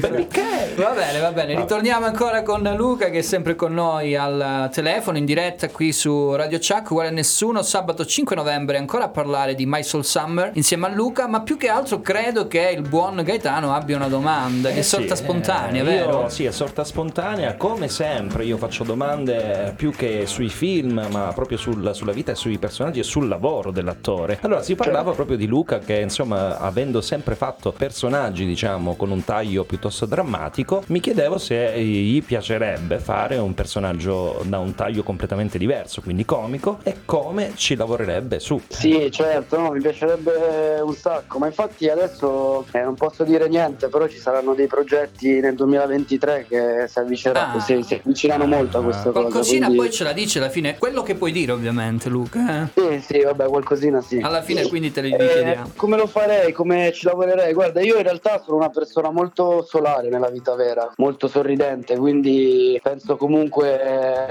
Va bene, va bene. Ritorniamo ancora con Luca che è sempre con noi al telefono in diretta qui su Radio Chuck, uguale a nessuno, sabato 5 novembre ancora a parlare di My Soul Summer insieme a Luca, ma più che altro credo che il buon Gaetano abbia una domanda che è Eh sorta sì, spontanea, eh, vero? io- sì, è sorta spontanea, come sempre io faccio domande più che sui film, ma proprio sul- sulla vita e sui personaggi e sul lavoro dell'attore. Allora si parlava proprio di Luca che insomma avendo sempre fatto personaggi diciamo con un taglio piuttosto drammatico, mi chiedevo se gli piacerebbe fare un personaggio da un taglio completamente diverso, quindi comico, e come ci lavorerebbe su. Sì, certo, no, mi piacerebbe un sacco, ma infatti adesso eh, non posso dire niente, però ci saranno dei progetti nel 2023 che si, avvicineranno, Ah. si, si avvicinano molto a questa cosa. Qualcosina quindi- poi ce la dice alla fine. Bene. Quello che puoi dire, ovviamente, Luca. eh. Sì, sì, vabbè, qualcosina sì. Alla fine, quindi, te li Eh, chiediamo. come lo farei, come ci lavorerei? Guarda, io in realtà sono una persona molto solare nella vita vera, molto sorridente, quindi penso comunque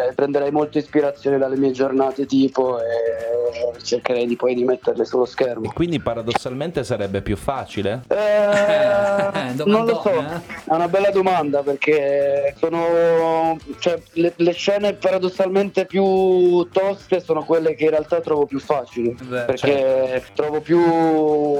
eh, prenderei molto ispirazione dalle mie giornate tipo e cercherei di poi di metterle sullo schermo. Quindi paradossalmente sarebbe più facile? Eh, non lo so, è una bella domanda perché sono cioè, le, le scene paradossalmente più toste sono quelle che in realtà trovo più facili perché trovo più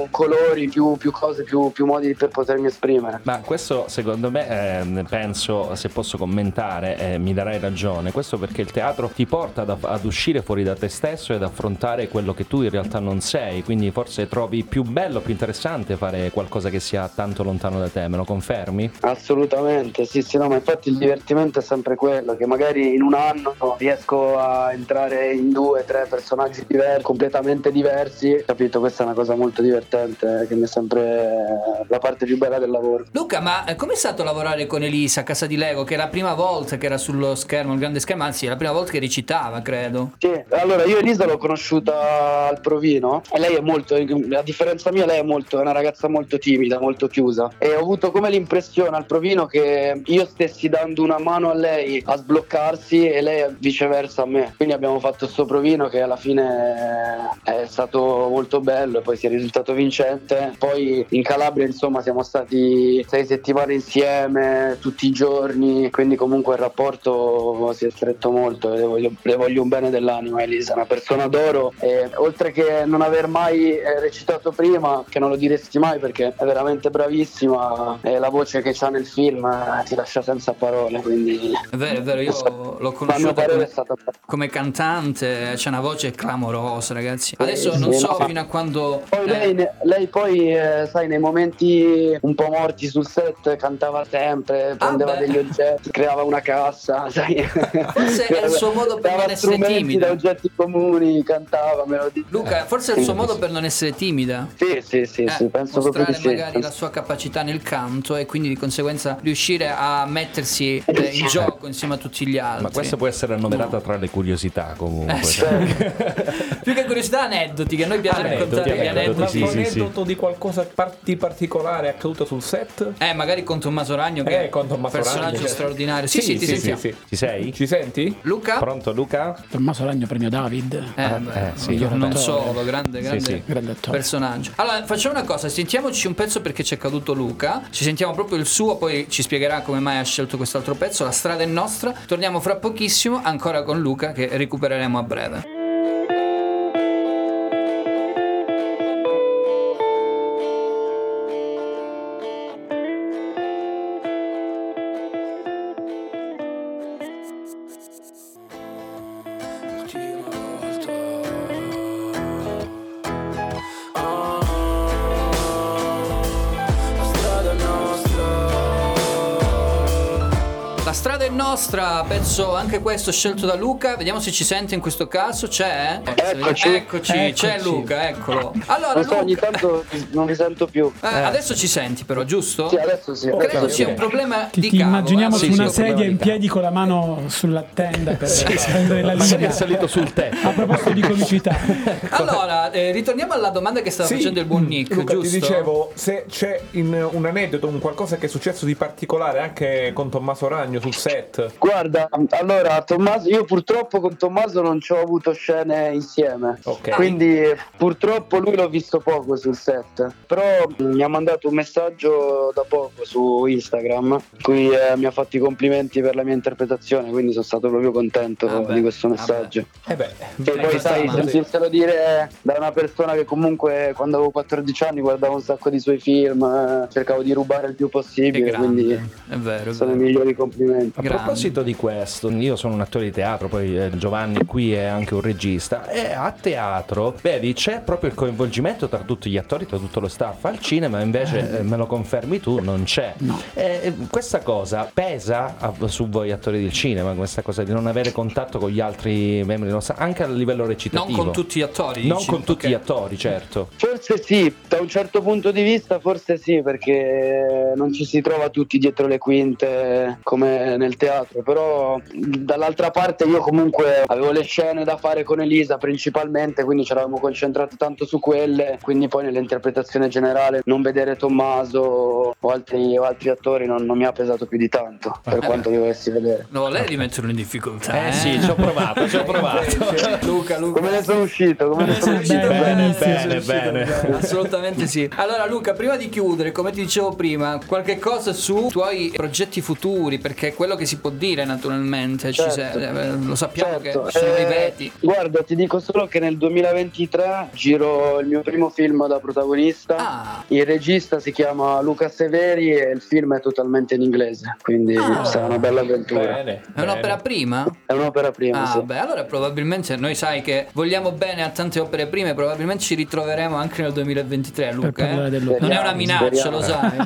colori, più, più cose, più, più modi per potermi esprimere. Ma questo secondo me, ehm, penso, se posso commentare, eh, mi darai ragione, questo perché il teatro ti porta ad, ad uscire fuori da te stesso ed affrontare quello che tu in realtà non sei, quindi forse trovi più bello, più interessante fare qualcosa che sia tanto lontano da te, me lo confermi? Assolutamente, sì, sì, no, ma infatti il divertimento è sempre quello, che magari in un anno riesco a entrare in due, tre personaggi diversi, completamente diversi, capito? Questa è una cosa molto divertente, eh, che mi è sempre la parte più bella del lavoro. Luca, ma eh, com'è stato lavorare con Elisa a casa di Lego? Che è la prima volta che era sullo schermo, il grande schermo, anzi, è la prima volta che recitava, credo. Sì, allora io Elisa l'ho conosciuta al provino e lei è molto, a differenza mia, lei è molto, è una ragazza molto timida, molto chiusa e ho avuto come l'impressione al provino che io stessi dando una mano a lei a sbloccarsi e lei viceversa a me. Quindi abbiamo fatto sto provino che alla fine è stato molto bello e poi si è risultato vincente. Poi in Calabria insomma siamo stati sei settimane insieme tutti i giorni, quindi comunque il rapporto si è stretto molto le voglio, le voglio un bene dell'anima Elisa, è una persona d'oro e oltre che non aver mai eh, recitato prima, che non lo diresti mai perché è veramente bravissima e la voce che c'ha nel film eh, ti lascia senza parole, quindi È vero, è vero, io l'ho conosciuta come, è stata come cantante, c'è una voce clamorosa, ragazzi. Adesso Sì, non sì, so no. fino a quando... Poi lei, ne- lei poi, eh, sai, nei momenti un po' morti sul set cantava sempre, prendeva degli oggetti, creava una cassa, *laughs* sai. Forse è il suo modo per non essere timida. da oggetti comuni, cantava, melodie. Luca, forse è il suo modo per non essere timida. Sì, sì, sì, sì, Eh, penso proprio mostrare di sì. magari la sua capacità nel canto e quindi di conseguenza riuscire a mettersi eh, in gioco insieme a tutti gli altri. Ma questa può essere annoverata tra le curiosità comunque. Eh, sì. *laughs* Più che curiosità, aneddoti, che noi piace Aneddoti, raccontare gli aneddoti, aneddoti. sì, sì, sì. aneddoto di qualcosa di particolare accaduto sul set? Eh, magari con Tommaso Ragno, che Eh, con Tommaso è un personaggio Ragno, straordinario. Sì, sì, ti sentiamo. Ci sei? Ci senti? Luca? Pronto Luca? Tommaso Ragno premio David. Eh, beh, sì, miglior non solo, grande, Sì, grande, sì. Grande attore. personaggio. Allora, facciamo una cosa, sentiamoci un pezzo perché c'è caduto Luca. Ci sentiamo proprio il suo, poi ci spiegherà come mai ha scelto quest'altro pezzo. La strada è nostra. Torniamo fra pochissimo ancora con Luca che recupereremo a breve. La strada è nostra, pezzo anche questo scelto da Luca. Vediamo se ci sente in questo caso. C'è? Eccoci. Eccoci, c'è Luca, eccolo. Allora, Non so, Luca, ogni tanto non vi sento più. eh, adesso ci senti però, giusto? Sì, adesso sì. Credo sia un problema Ti, di ti cavo, immaginiamo eh? su Sì, una sì, sedia in piedi con la mano sulla tenda per Sì. prendere la Magari linea. è salito sul tetto. A proposito di comicità, *laughs* Allora, eh, ritorniamo alla domanda che stava Sì. facendo il buon Nick, Luca, giusto? ti dicevo, se c'è in un aneddoto, un qualcosa che è successo di particolare anche con Tommaso Ragno sul set. Guarda, allora Tommaso, io purtroppo con Tommaso non ci ho avuto scene insieme. Ok. Quindi purtroppo lui l'ho visto poco sul set. Però mh, mi ha mandato un messaggio da poco su Instagram in cui eh, mi ha fatto i complimenti per la mia interpretazione, quindi sono stato proprio contento Vabbè, di questo vabbè. messaggio. Eh beh, E poi sai, sentirselo dire da una persona che comunque quando avevo 14 anni guardavo un sacco di suoi film, eh, cercavo di rubare il più possibile, quindi è vero, è sono i vero. migliori complimenti. A Grande. proposito di questo, io sono un attore di teatro, poi eh, Giovanni qui è anche un regista e a teatro, vedi, c'è proprio il coinvolgimento tra tutti gli attori, tra tutto lo staff. Al cinema invece, eh, me lo confermi tu, non c'è. Eh, eh, questa cosa pesa su voi attori del cinema, questa cosa di non avere contatto con gli altri membri dello staff, anche a livello Non recitativo. con tutti gli attori. Non dici? con tutti gli attori, certo. Forse sì, da un certo punto di vista forse sì, perché non ci si trova tutti dietro le quinte come nel teatro, però dall'altra parte io comunque avevo le scene da fare con Elisa principalmente, quindi ci eravamo concentrati tanto su quelle, quindi poi nell'interpretazione generale non vedere Tommaso o altri, o altri attori non, non mi ha pesato più di tanto, per Eh. quanto dovessi vedere. No, lei li mettono in difficoltà. Eh sì, ci ho provato, ci ho *laughs* provato. Luca, Luca. Come ne sono uscito? Come ne sono uscito? Bene, Bene, bene, bene. Assolutamente sì. Allora Luca, prima di chiudere, come ti dicevo prima, qualche cosa su tuoi progetti futuri, perché è quello che si può dire naturalmente, ci Certo. se- eh, lo sappiamo Certo, che ci sono eh, i veti. Guarda, ti dico solo che nel 2023 giro il mio primo film da protagonista. Ah. Il regista si chiama Luca Severi e il film è totalmente in inglese, quindi Ah. sarà una bella avventura. Bene. È un'opera prima? È un'opera prima, Ah, sì. beh, allora probabilmente noi sai che vogliamo bene a tante opere prime, probabilmente ci ritroveremo anche nel 2023, Luca. eh? Non è una minaccia, Speriamo. lo sai.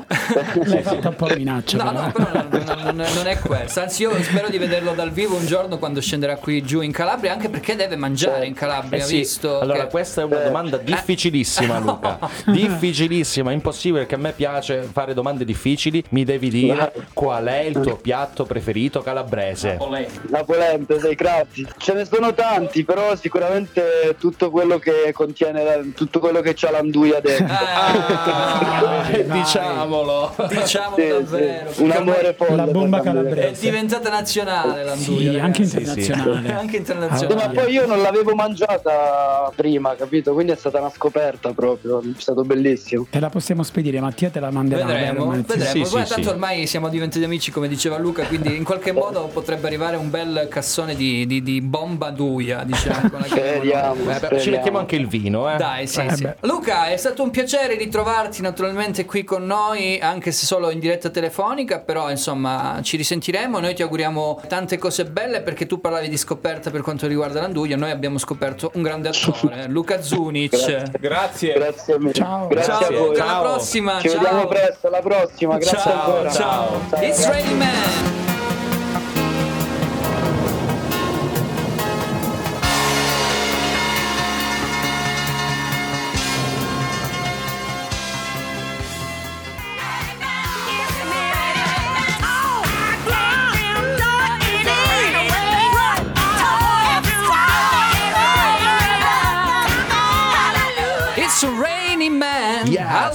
*laughs* Lei fa un po' minaccia. No, però. no, però non, non- non- non è questo. Anzi, io spero di vederlo dal vivo un giorno quando scenderà qui giù in Calabria, anche perché deve mangiare in Calabria, Eh sì, visto allora che- questa è una domanda difficilissima Luca *laughs* difficilissima impossibile perché a me piace fare domande difficili mi devi dire qual è il tuo piatto preferito calabrese La polente, sei grazie. Ce ne sono tanti, però sicuramente tutto quello che contiene, la- tutto quello che c'ha l'anduia dentro. Ah, *laughs* diciamolo diciamolo Sì, davvero. sì. Un amore folle. La bomba per l'anduia. È calabrese. diventata nazionale l'anduia. Sì, anche internazionale. *laughs* Anche Sì, internazionale. ma poi io non l'avevo mangiata prima, capito? Quindi è stata una scoperta proprio, è stato bellissimo. Te la possiamo spedire, Mattia te la manderà. Vedremo, vedremo. Sì, Guarda, sì, tanto sì. ormai siamo diventati amici, come diceva Luca, quindi in qualche modo potrebbe arrivare un bel cassone di, di- di bomba duia, diciamo. con la *laughs* Speriamo, Eh, beh, ci speriamo. mettiamo anche il vino eh. Dai, sì, Eh, sì. Luca, è stato un piacere ritrovarti naturalmente qui con noi, anche se solo in diretta telefonica, però insomma ci risentiremo. Noi ti auguriamo tante cose belle perché tu parlavi di scoperta per quanto riguarda l'Anduia, noi abbiamo scoperto un grande attore, *laughs* Luca Zunic. Grazie. Grazie mille. Ciao. Grazie Ciao a voi. Luca, alla Ciao. prossima. Ci ciao. vediamo presto, alla prossima. Grazie ciao, ancora. ciao. It's Raining Man.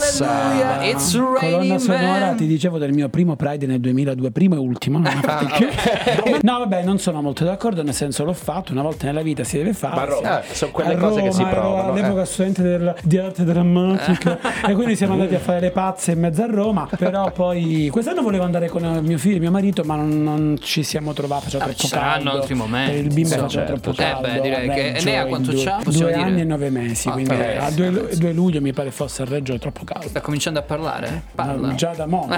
Yes. Hallelujah. It's Colonna sonora, man. ti dicevo del mio primo Pride nel 2002, primo e ultimo. *laughs* che. *laughs* No, vabbè, non sono molto d'accordo, nel senso l'ho fatto, una volta nella vita si deve fare. Ma Roma, eh, sono quelle A cose che si Roma, provano, All'epoca eh. studente del- di arte drammatica *laughs* e quindi siamo andati a fare le pazze in mezzo a Roma, però poi quest'anno volevo andare con mio figlio e mio marito, ma non, non ci siamo trovati, faceva Ah, troppo ci saranno caldo. altri momenti, Per il bimbo faceva certo, troppo certo. caldo. Eh, beh, direi che- in quanto due, c'ha? Due dire? anni e nove mesi, Ah, quindi a 2 luglio mi pare fosse a Reggio, troppo caldo. Sta cominciando a parlare? Parla. No, già da mo'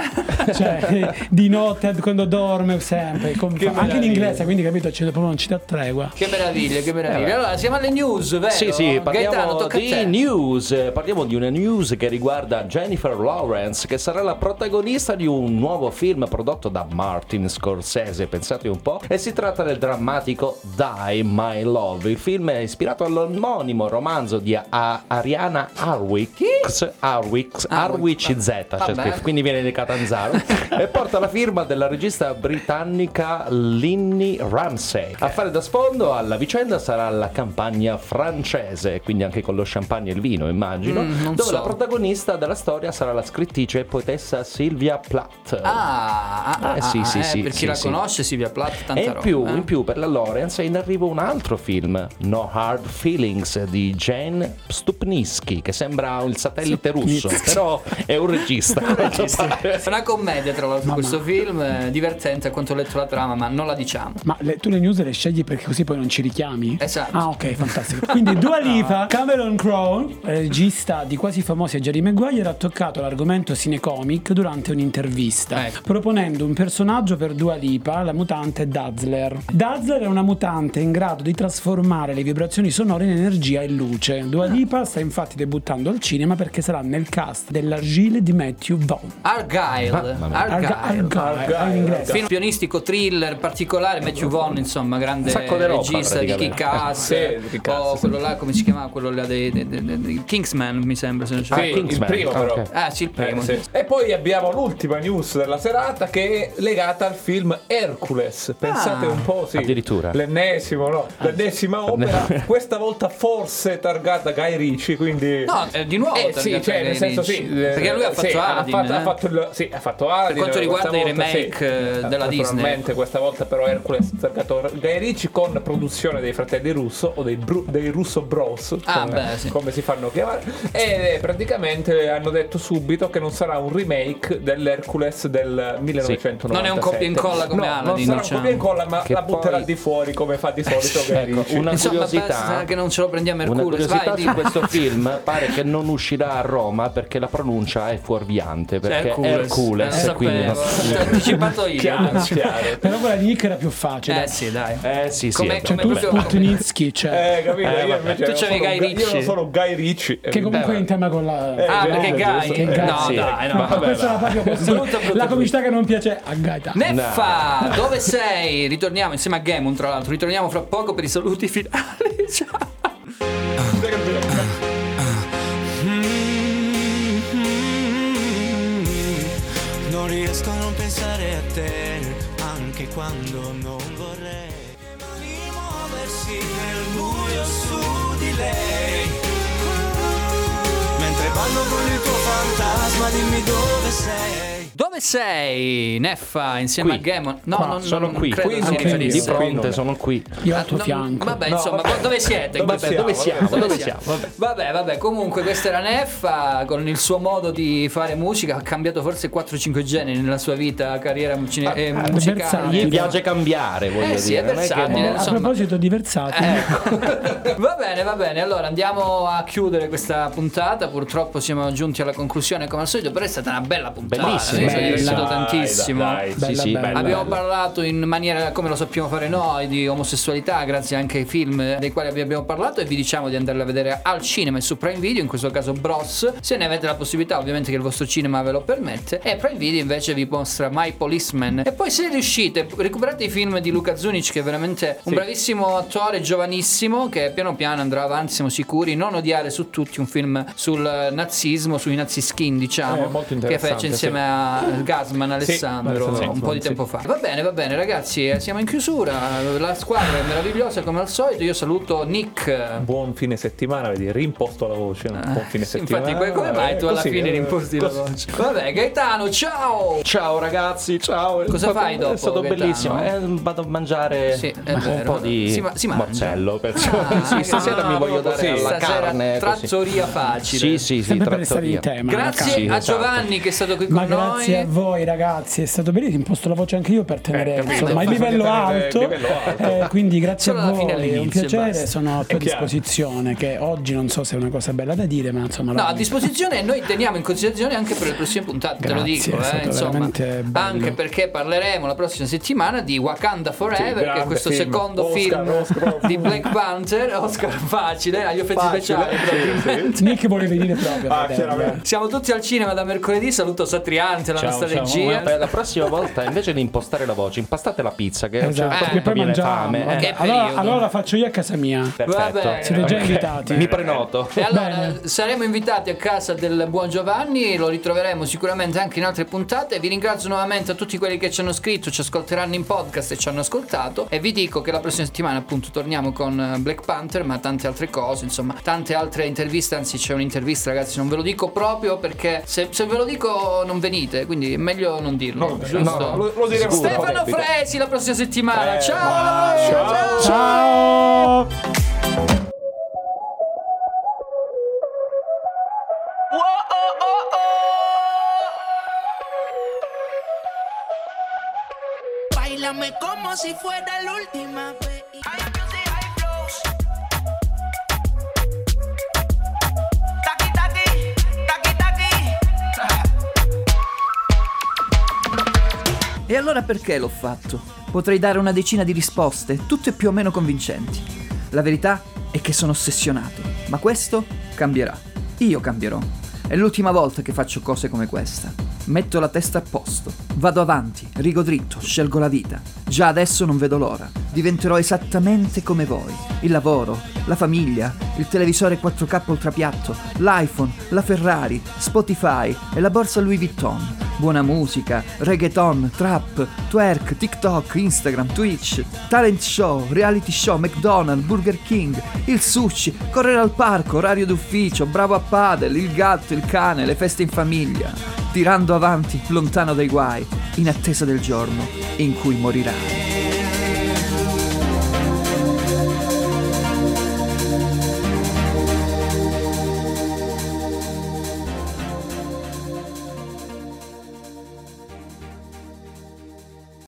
cioè di notte quando dorme sempre anche in inglese quindi capito c'è proprio non ci dà tregua Che meraviglia, che meraviglia. Allora, siamo alle news, vero? Sì, sì, Gaetano, parliamo a di te. news. Eh, Parliamo di una news che riguarda Jennifer Lawrence, che sarà la protagonista di un nuovo film prodotto da Martin Scorsese. Pensate un po'. E si tratta del drammatico Die My Love. Il film è ispirato all'omonimo romanzo di A- Ariana Harwick. Harwick, Harwick Z, c'è Vabbè. scritto, quindi viene di Catanzaro. *laughs* e porta la firma della regista britannica Linny Ramsey. A fare da sfondo alla vicenda sarà la campagna francese, quindi anche con lo champagne e il vino, immagino, Mm, dove so. la protagonista della storia sarà la scrittrice e poetessa Sylvia Plath. Ah, ah, ah, Eh, sì, ah, sì, eh, sì, per chi sì, la conosce, Silvia Plath, tanta E in roba. più, eh. in più per la Lawrence è in arrivo un altro film, No Hard Feelings di Jane Stupnitsky, che sembra il satellite russo, però è un regista. È *laughs* una commedia, tra l'altro, questo film, eh, divertente a quanto ho letto la trama, ma non la diciamo. ma le- tu le news le scegli perché così poi non ci richiami Esatto. ah ok fantastico quindi *laughs* Dua Lipa Cameron Crowe regista di quasi famosi a Jerry Maguire ha toccato l'argomento cinecomic durante un'intervista Ecco. proponendo un personaggio per Dua Lipa la mutante Dazzler Dazzler è una mutante in grado di trasformare le vibrazioni sonore in energia e luce Dua Lipa sta infatti debuttando al cinema perché sarà nel cast dell'Argile di Matthew Vaughn. Argyle, Arga- Argyle, film pionistico thriller particolare Matthew Vaughn insomma grande regista di. Kick-Ass Sì, di Kick-Ass, o sì. quello là come si chiama quello là dei, dei- dei- dei- Kingsman mi sembra se non Sì, c'è il primo però. ah sì il primo Eh, sì. E poi abbiamo l'ultima news della serata che è legata al film Hercules. Pensate Ah. un po', sì. Addirittura. L'ennesimo, no? L'ennesima *laughs* opera, questa volta forse targata Guy Ritchie, quindi... no eh, di nuovo Eh sì, cioè, nel senso. Sì, eh, perché lui ha fatto sì, Aladdin ha fatto, eh. ha fatto il- sì, ha fatto Aladdin. quanto riguarda i remake, sì. eh, della Disney. Naturalmente questa volta però Hercules ha targato Guy Ritchie con produzione dei fratelli Russo o dei, Bru- dei Russo Bros, Ah, come, beh, sì. come si fanno chiamare, e praticamente hanno detto subito che non sarà un remake dell'Hercules del 1997. Non è un copia e incolla come no, Aladdin, Non sarà un diciamo. copia e incolla, ma Che la butterà poi- di fuori come fa di *laughs* solito Guy Ecco, una insomma curiosità che non ce lo prendiamo Una Hercules curiosità vai di questo film pare che non uscirà a Roma perché la pronuncia è fuorviante perché Hercules, Hercules, eh, quindi l'ho anticipato io Chiaro, chiaro. Però quella di Nick era più facile. eh sì dai Eh sì sì Come- Cioè come tu Sputnitsky, cioè, Eh, capito? Eh, io vabbè. invece Tu c'avevi solo Guy Guy- Io solo Guy Ritchie. che comunque è in tema con la... Eh, ah perché Guy. Che no dai No, no questa era proprio *laughs* la comicità che non piace a Gaeta. Neffa, dove sei? Ritorniamo insieme a Gamon, tra l'altro. Ritorniamo fra poco per i saluti finali. *laughs* Ciao. Riesco a non pensare a te, anche quando non vorrei. Le mani muoversi nel buio su di lei. Mentre ballo con il tuo fantasma, dimmi dove sei. Dove sei, Neffa, insieme Qui. a Gamon? No, Qua, non, sono non qui. credo Qui non- riferisse. di fronte sono qui Io Ah, al tuo non- fianco. Vabbè, No, insomma, vabbè. dove siete? Dove Vabbè, siamo? dove siamo Dove dove siamo? siamo Vabbè. Vabbè, vabbè, comunque questa era Neffa con il suo modo di fare musica, ha cambiato forse 4-5 generi nella sua vita, carriera mucine- eh, versatile. musicale. gli piace cambiare voglio Eh sì, dire è non che- versatile. A proposito di versati, Ecco. *laughs* va bene, va bene. Allora andiamo a chiudere questa puntata. Purtroppo siamo giunti alla conclusione come al solito, però è stata una bella puntata. Bellissima. Mi sono Bella. divertito Dai, tantissimo. dai, dai. sì Bella, sì bella. Abbiamo parlato in maniera come lo sappiamo fare noi di omosessualità grazie anche ai film dei quali vi abbiamo parlato e vi diciamo di andarli a vedere al cinema e su Prime Video, in questo caso Bros, se ne avete la possibilità ovviamente che il vostro cinema ve lo permette e Prime Video invece vi mostra My Policeman e poi se riuscite recuperate i film di Luca Zunic che è veramente un Sì. bravissimo attore giovanissimo che piano piano andrà avanti, siamo sicuri, non odiare su tutti un film sul nazismo, sui naziskin diciamo, Eh, molto che fece insieme sì. a Gasman Alessandro Alessandro un po' di sì. tempo fa. Va bene, va bene, ragazzi, eh, siamo in chiusura. La squadra è meravigliosa come al solito. Io saluto Nick. Buon fine settimana, vedi, rimposto la voce. un buon fine Sì, settimana. Infatti, come mai tu alla Così, fine eh, rimposti la così. voce? Vabbè, Gaetano, ciao! ciao ragazzi ciao Cosa stato- fai dopo, è stato Gaetano? bellissimo eh, vado a mangiare Sì, un po' di Si si morcello perciò Ah, *laughs* sì, stasera ah, mi voglio dare così. alla carne così. trazzoria facile. sì sì sì trattoria tema. Grazie Sì, a esatto. Giovanni che è stato qui con Ma grazie a voi ragazzi, è stato bellissimo, imposto la voce anche io per tenere Eh, insomma, il livello alto. livello alto. Eh, quindi grazie Solo a voi, è un piacere, basta. sono a tua disposizione che oggi non so se è una cosa bella da dire, ma insomma No, a disposizione e noi teniamo in considerazione anche per le prossime puntate, te lo Grazie, dico, eh, insomma. Anche perché parleremo la prossima settimana di Wakanda Forever, Sì, che è questo film. secondo Oscar, film Oscar. di Black Panther, Oscar facile, agli effetti speciali. sì, probabilmente. Nick vuole venire proprio. Ah. Siamo tutti al cinema da mercoledì, saluto Satriante, la Ciao, nostra ciao. regia. Beh, la prossima volta invece di impostare la voce impastate la pizza che a un Esatto, certo Eh, viene mangiamo. fame eh. allora, allora la faccio io a casa mia. perfetto Vabbè. Siete già Ok. invitati. mi prenoto E allora Bene. saremo invitati a casa del buon Giovanni, lo ritroveremo sicuramente anche in altre puntate. Vi ringrazio nuovamente a tutti quelli che ci hanno scritto, ci ascolteranno in podcast e ci hanno ascoltato. E vi dico che la prossima settimana appunto torniamo con eh, Black Panther, ma tante altre cose, insomma, tante altre interviste. Anzi, c'è un'intervista, ragazzi, non ve lo dico proprio perché se, se ve lo dico non venite, quindi è meglio non dirlo. No, giusto? no, lo- lo diremo Stefano? Fresi la prossima settimana. Eh, ciao, ciao. ciao. Ciao! Bailame como si fuera la última E allora perché l'ho fatto? Potrei dare una decina di risposte, tutte più o meno convincenti. La verità è che sono ossessionato, ma questo cambierà. Io cambierò. È l'ultima volta che faccio cose come questa. Metto la testa a posto, vado avanti, rigo dritto, scelgo la vita. Già adesso non vedo l'ora. Diventerò esattamente come voi. Il lavoro, la famiglia, il televisore 4K ultrapiatto, l'iPhone, la Ferrari, Spotify e la borsa Louis Vuitton. Buona musica, reggaeton, trap, twerk, TikTok, Instagram, Twitch, talent show, reality show, McDonald's, Burger King, il sushi, correre al parco, orario d'ufficio, bravo a padel, il gatto, il cane, le feste in famiglia, tirando avanti lontano dai guai, in attesa del giorno in cui morirai.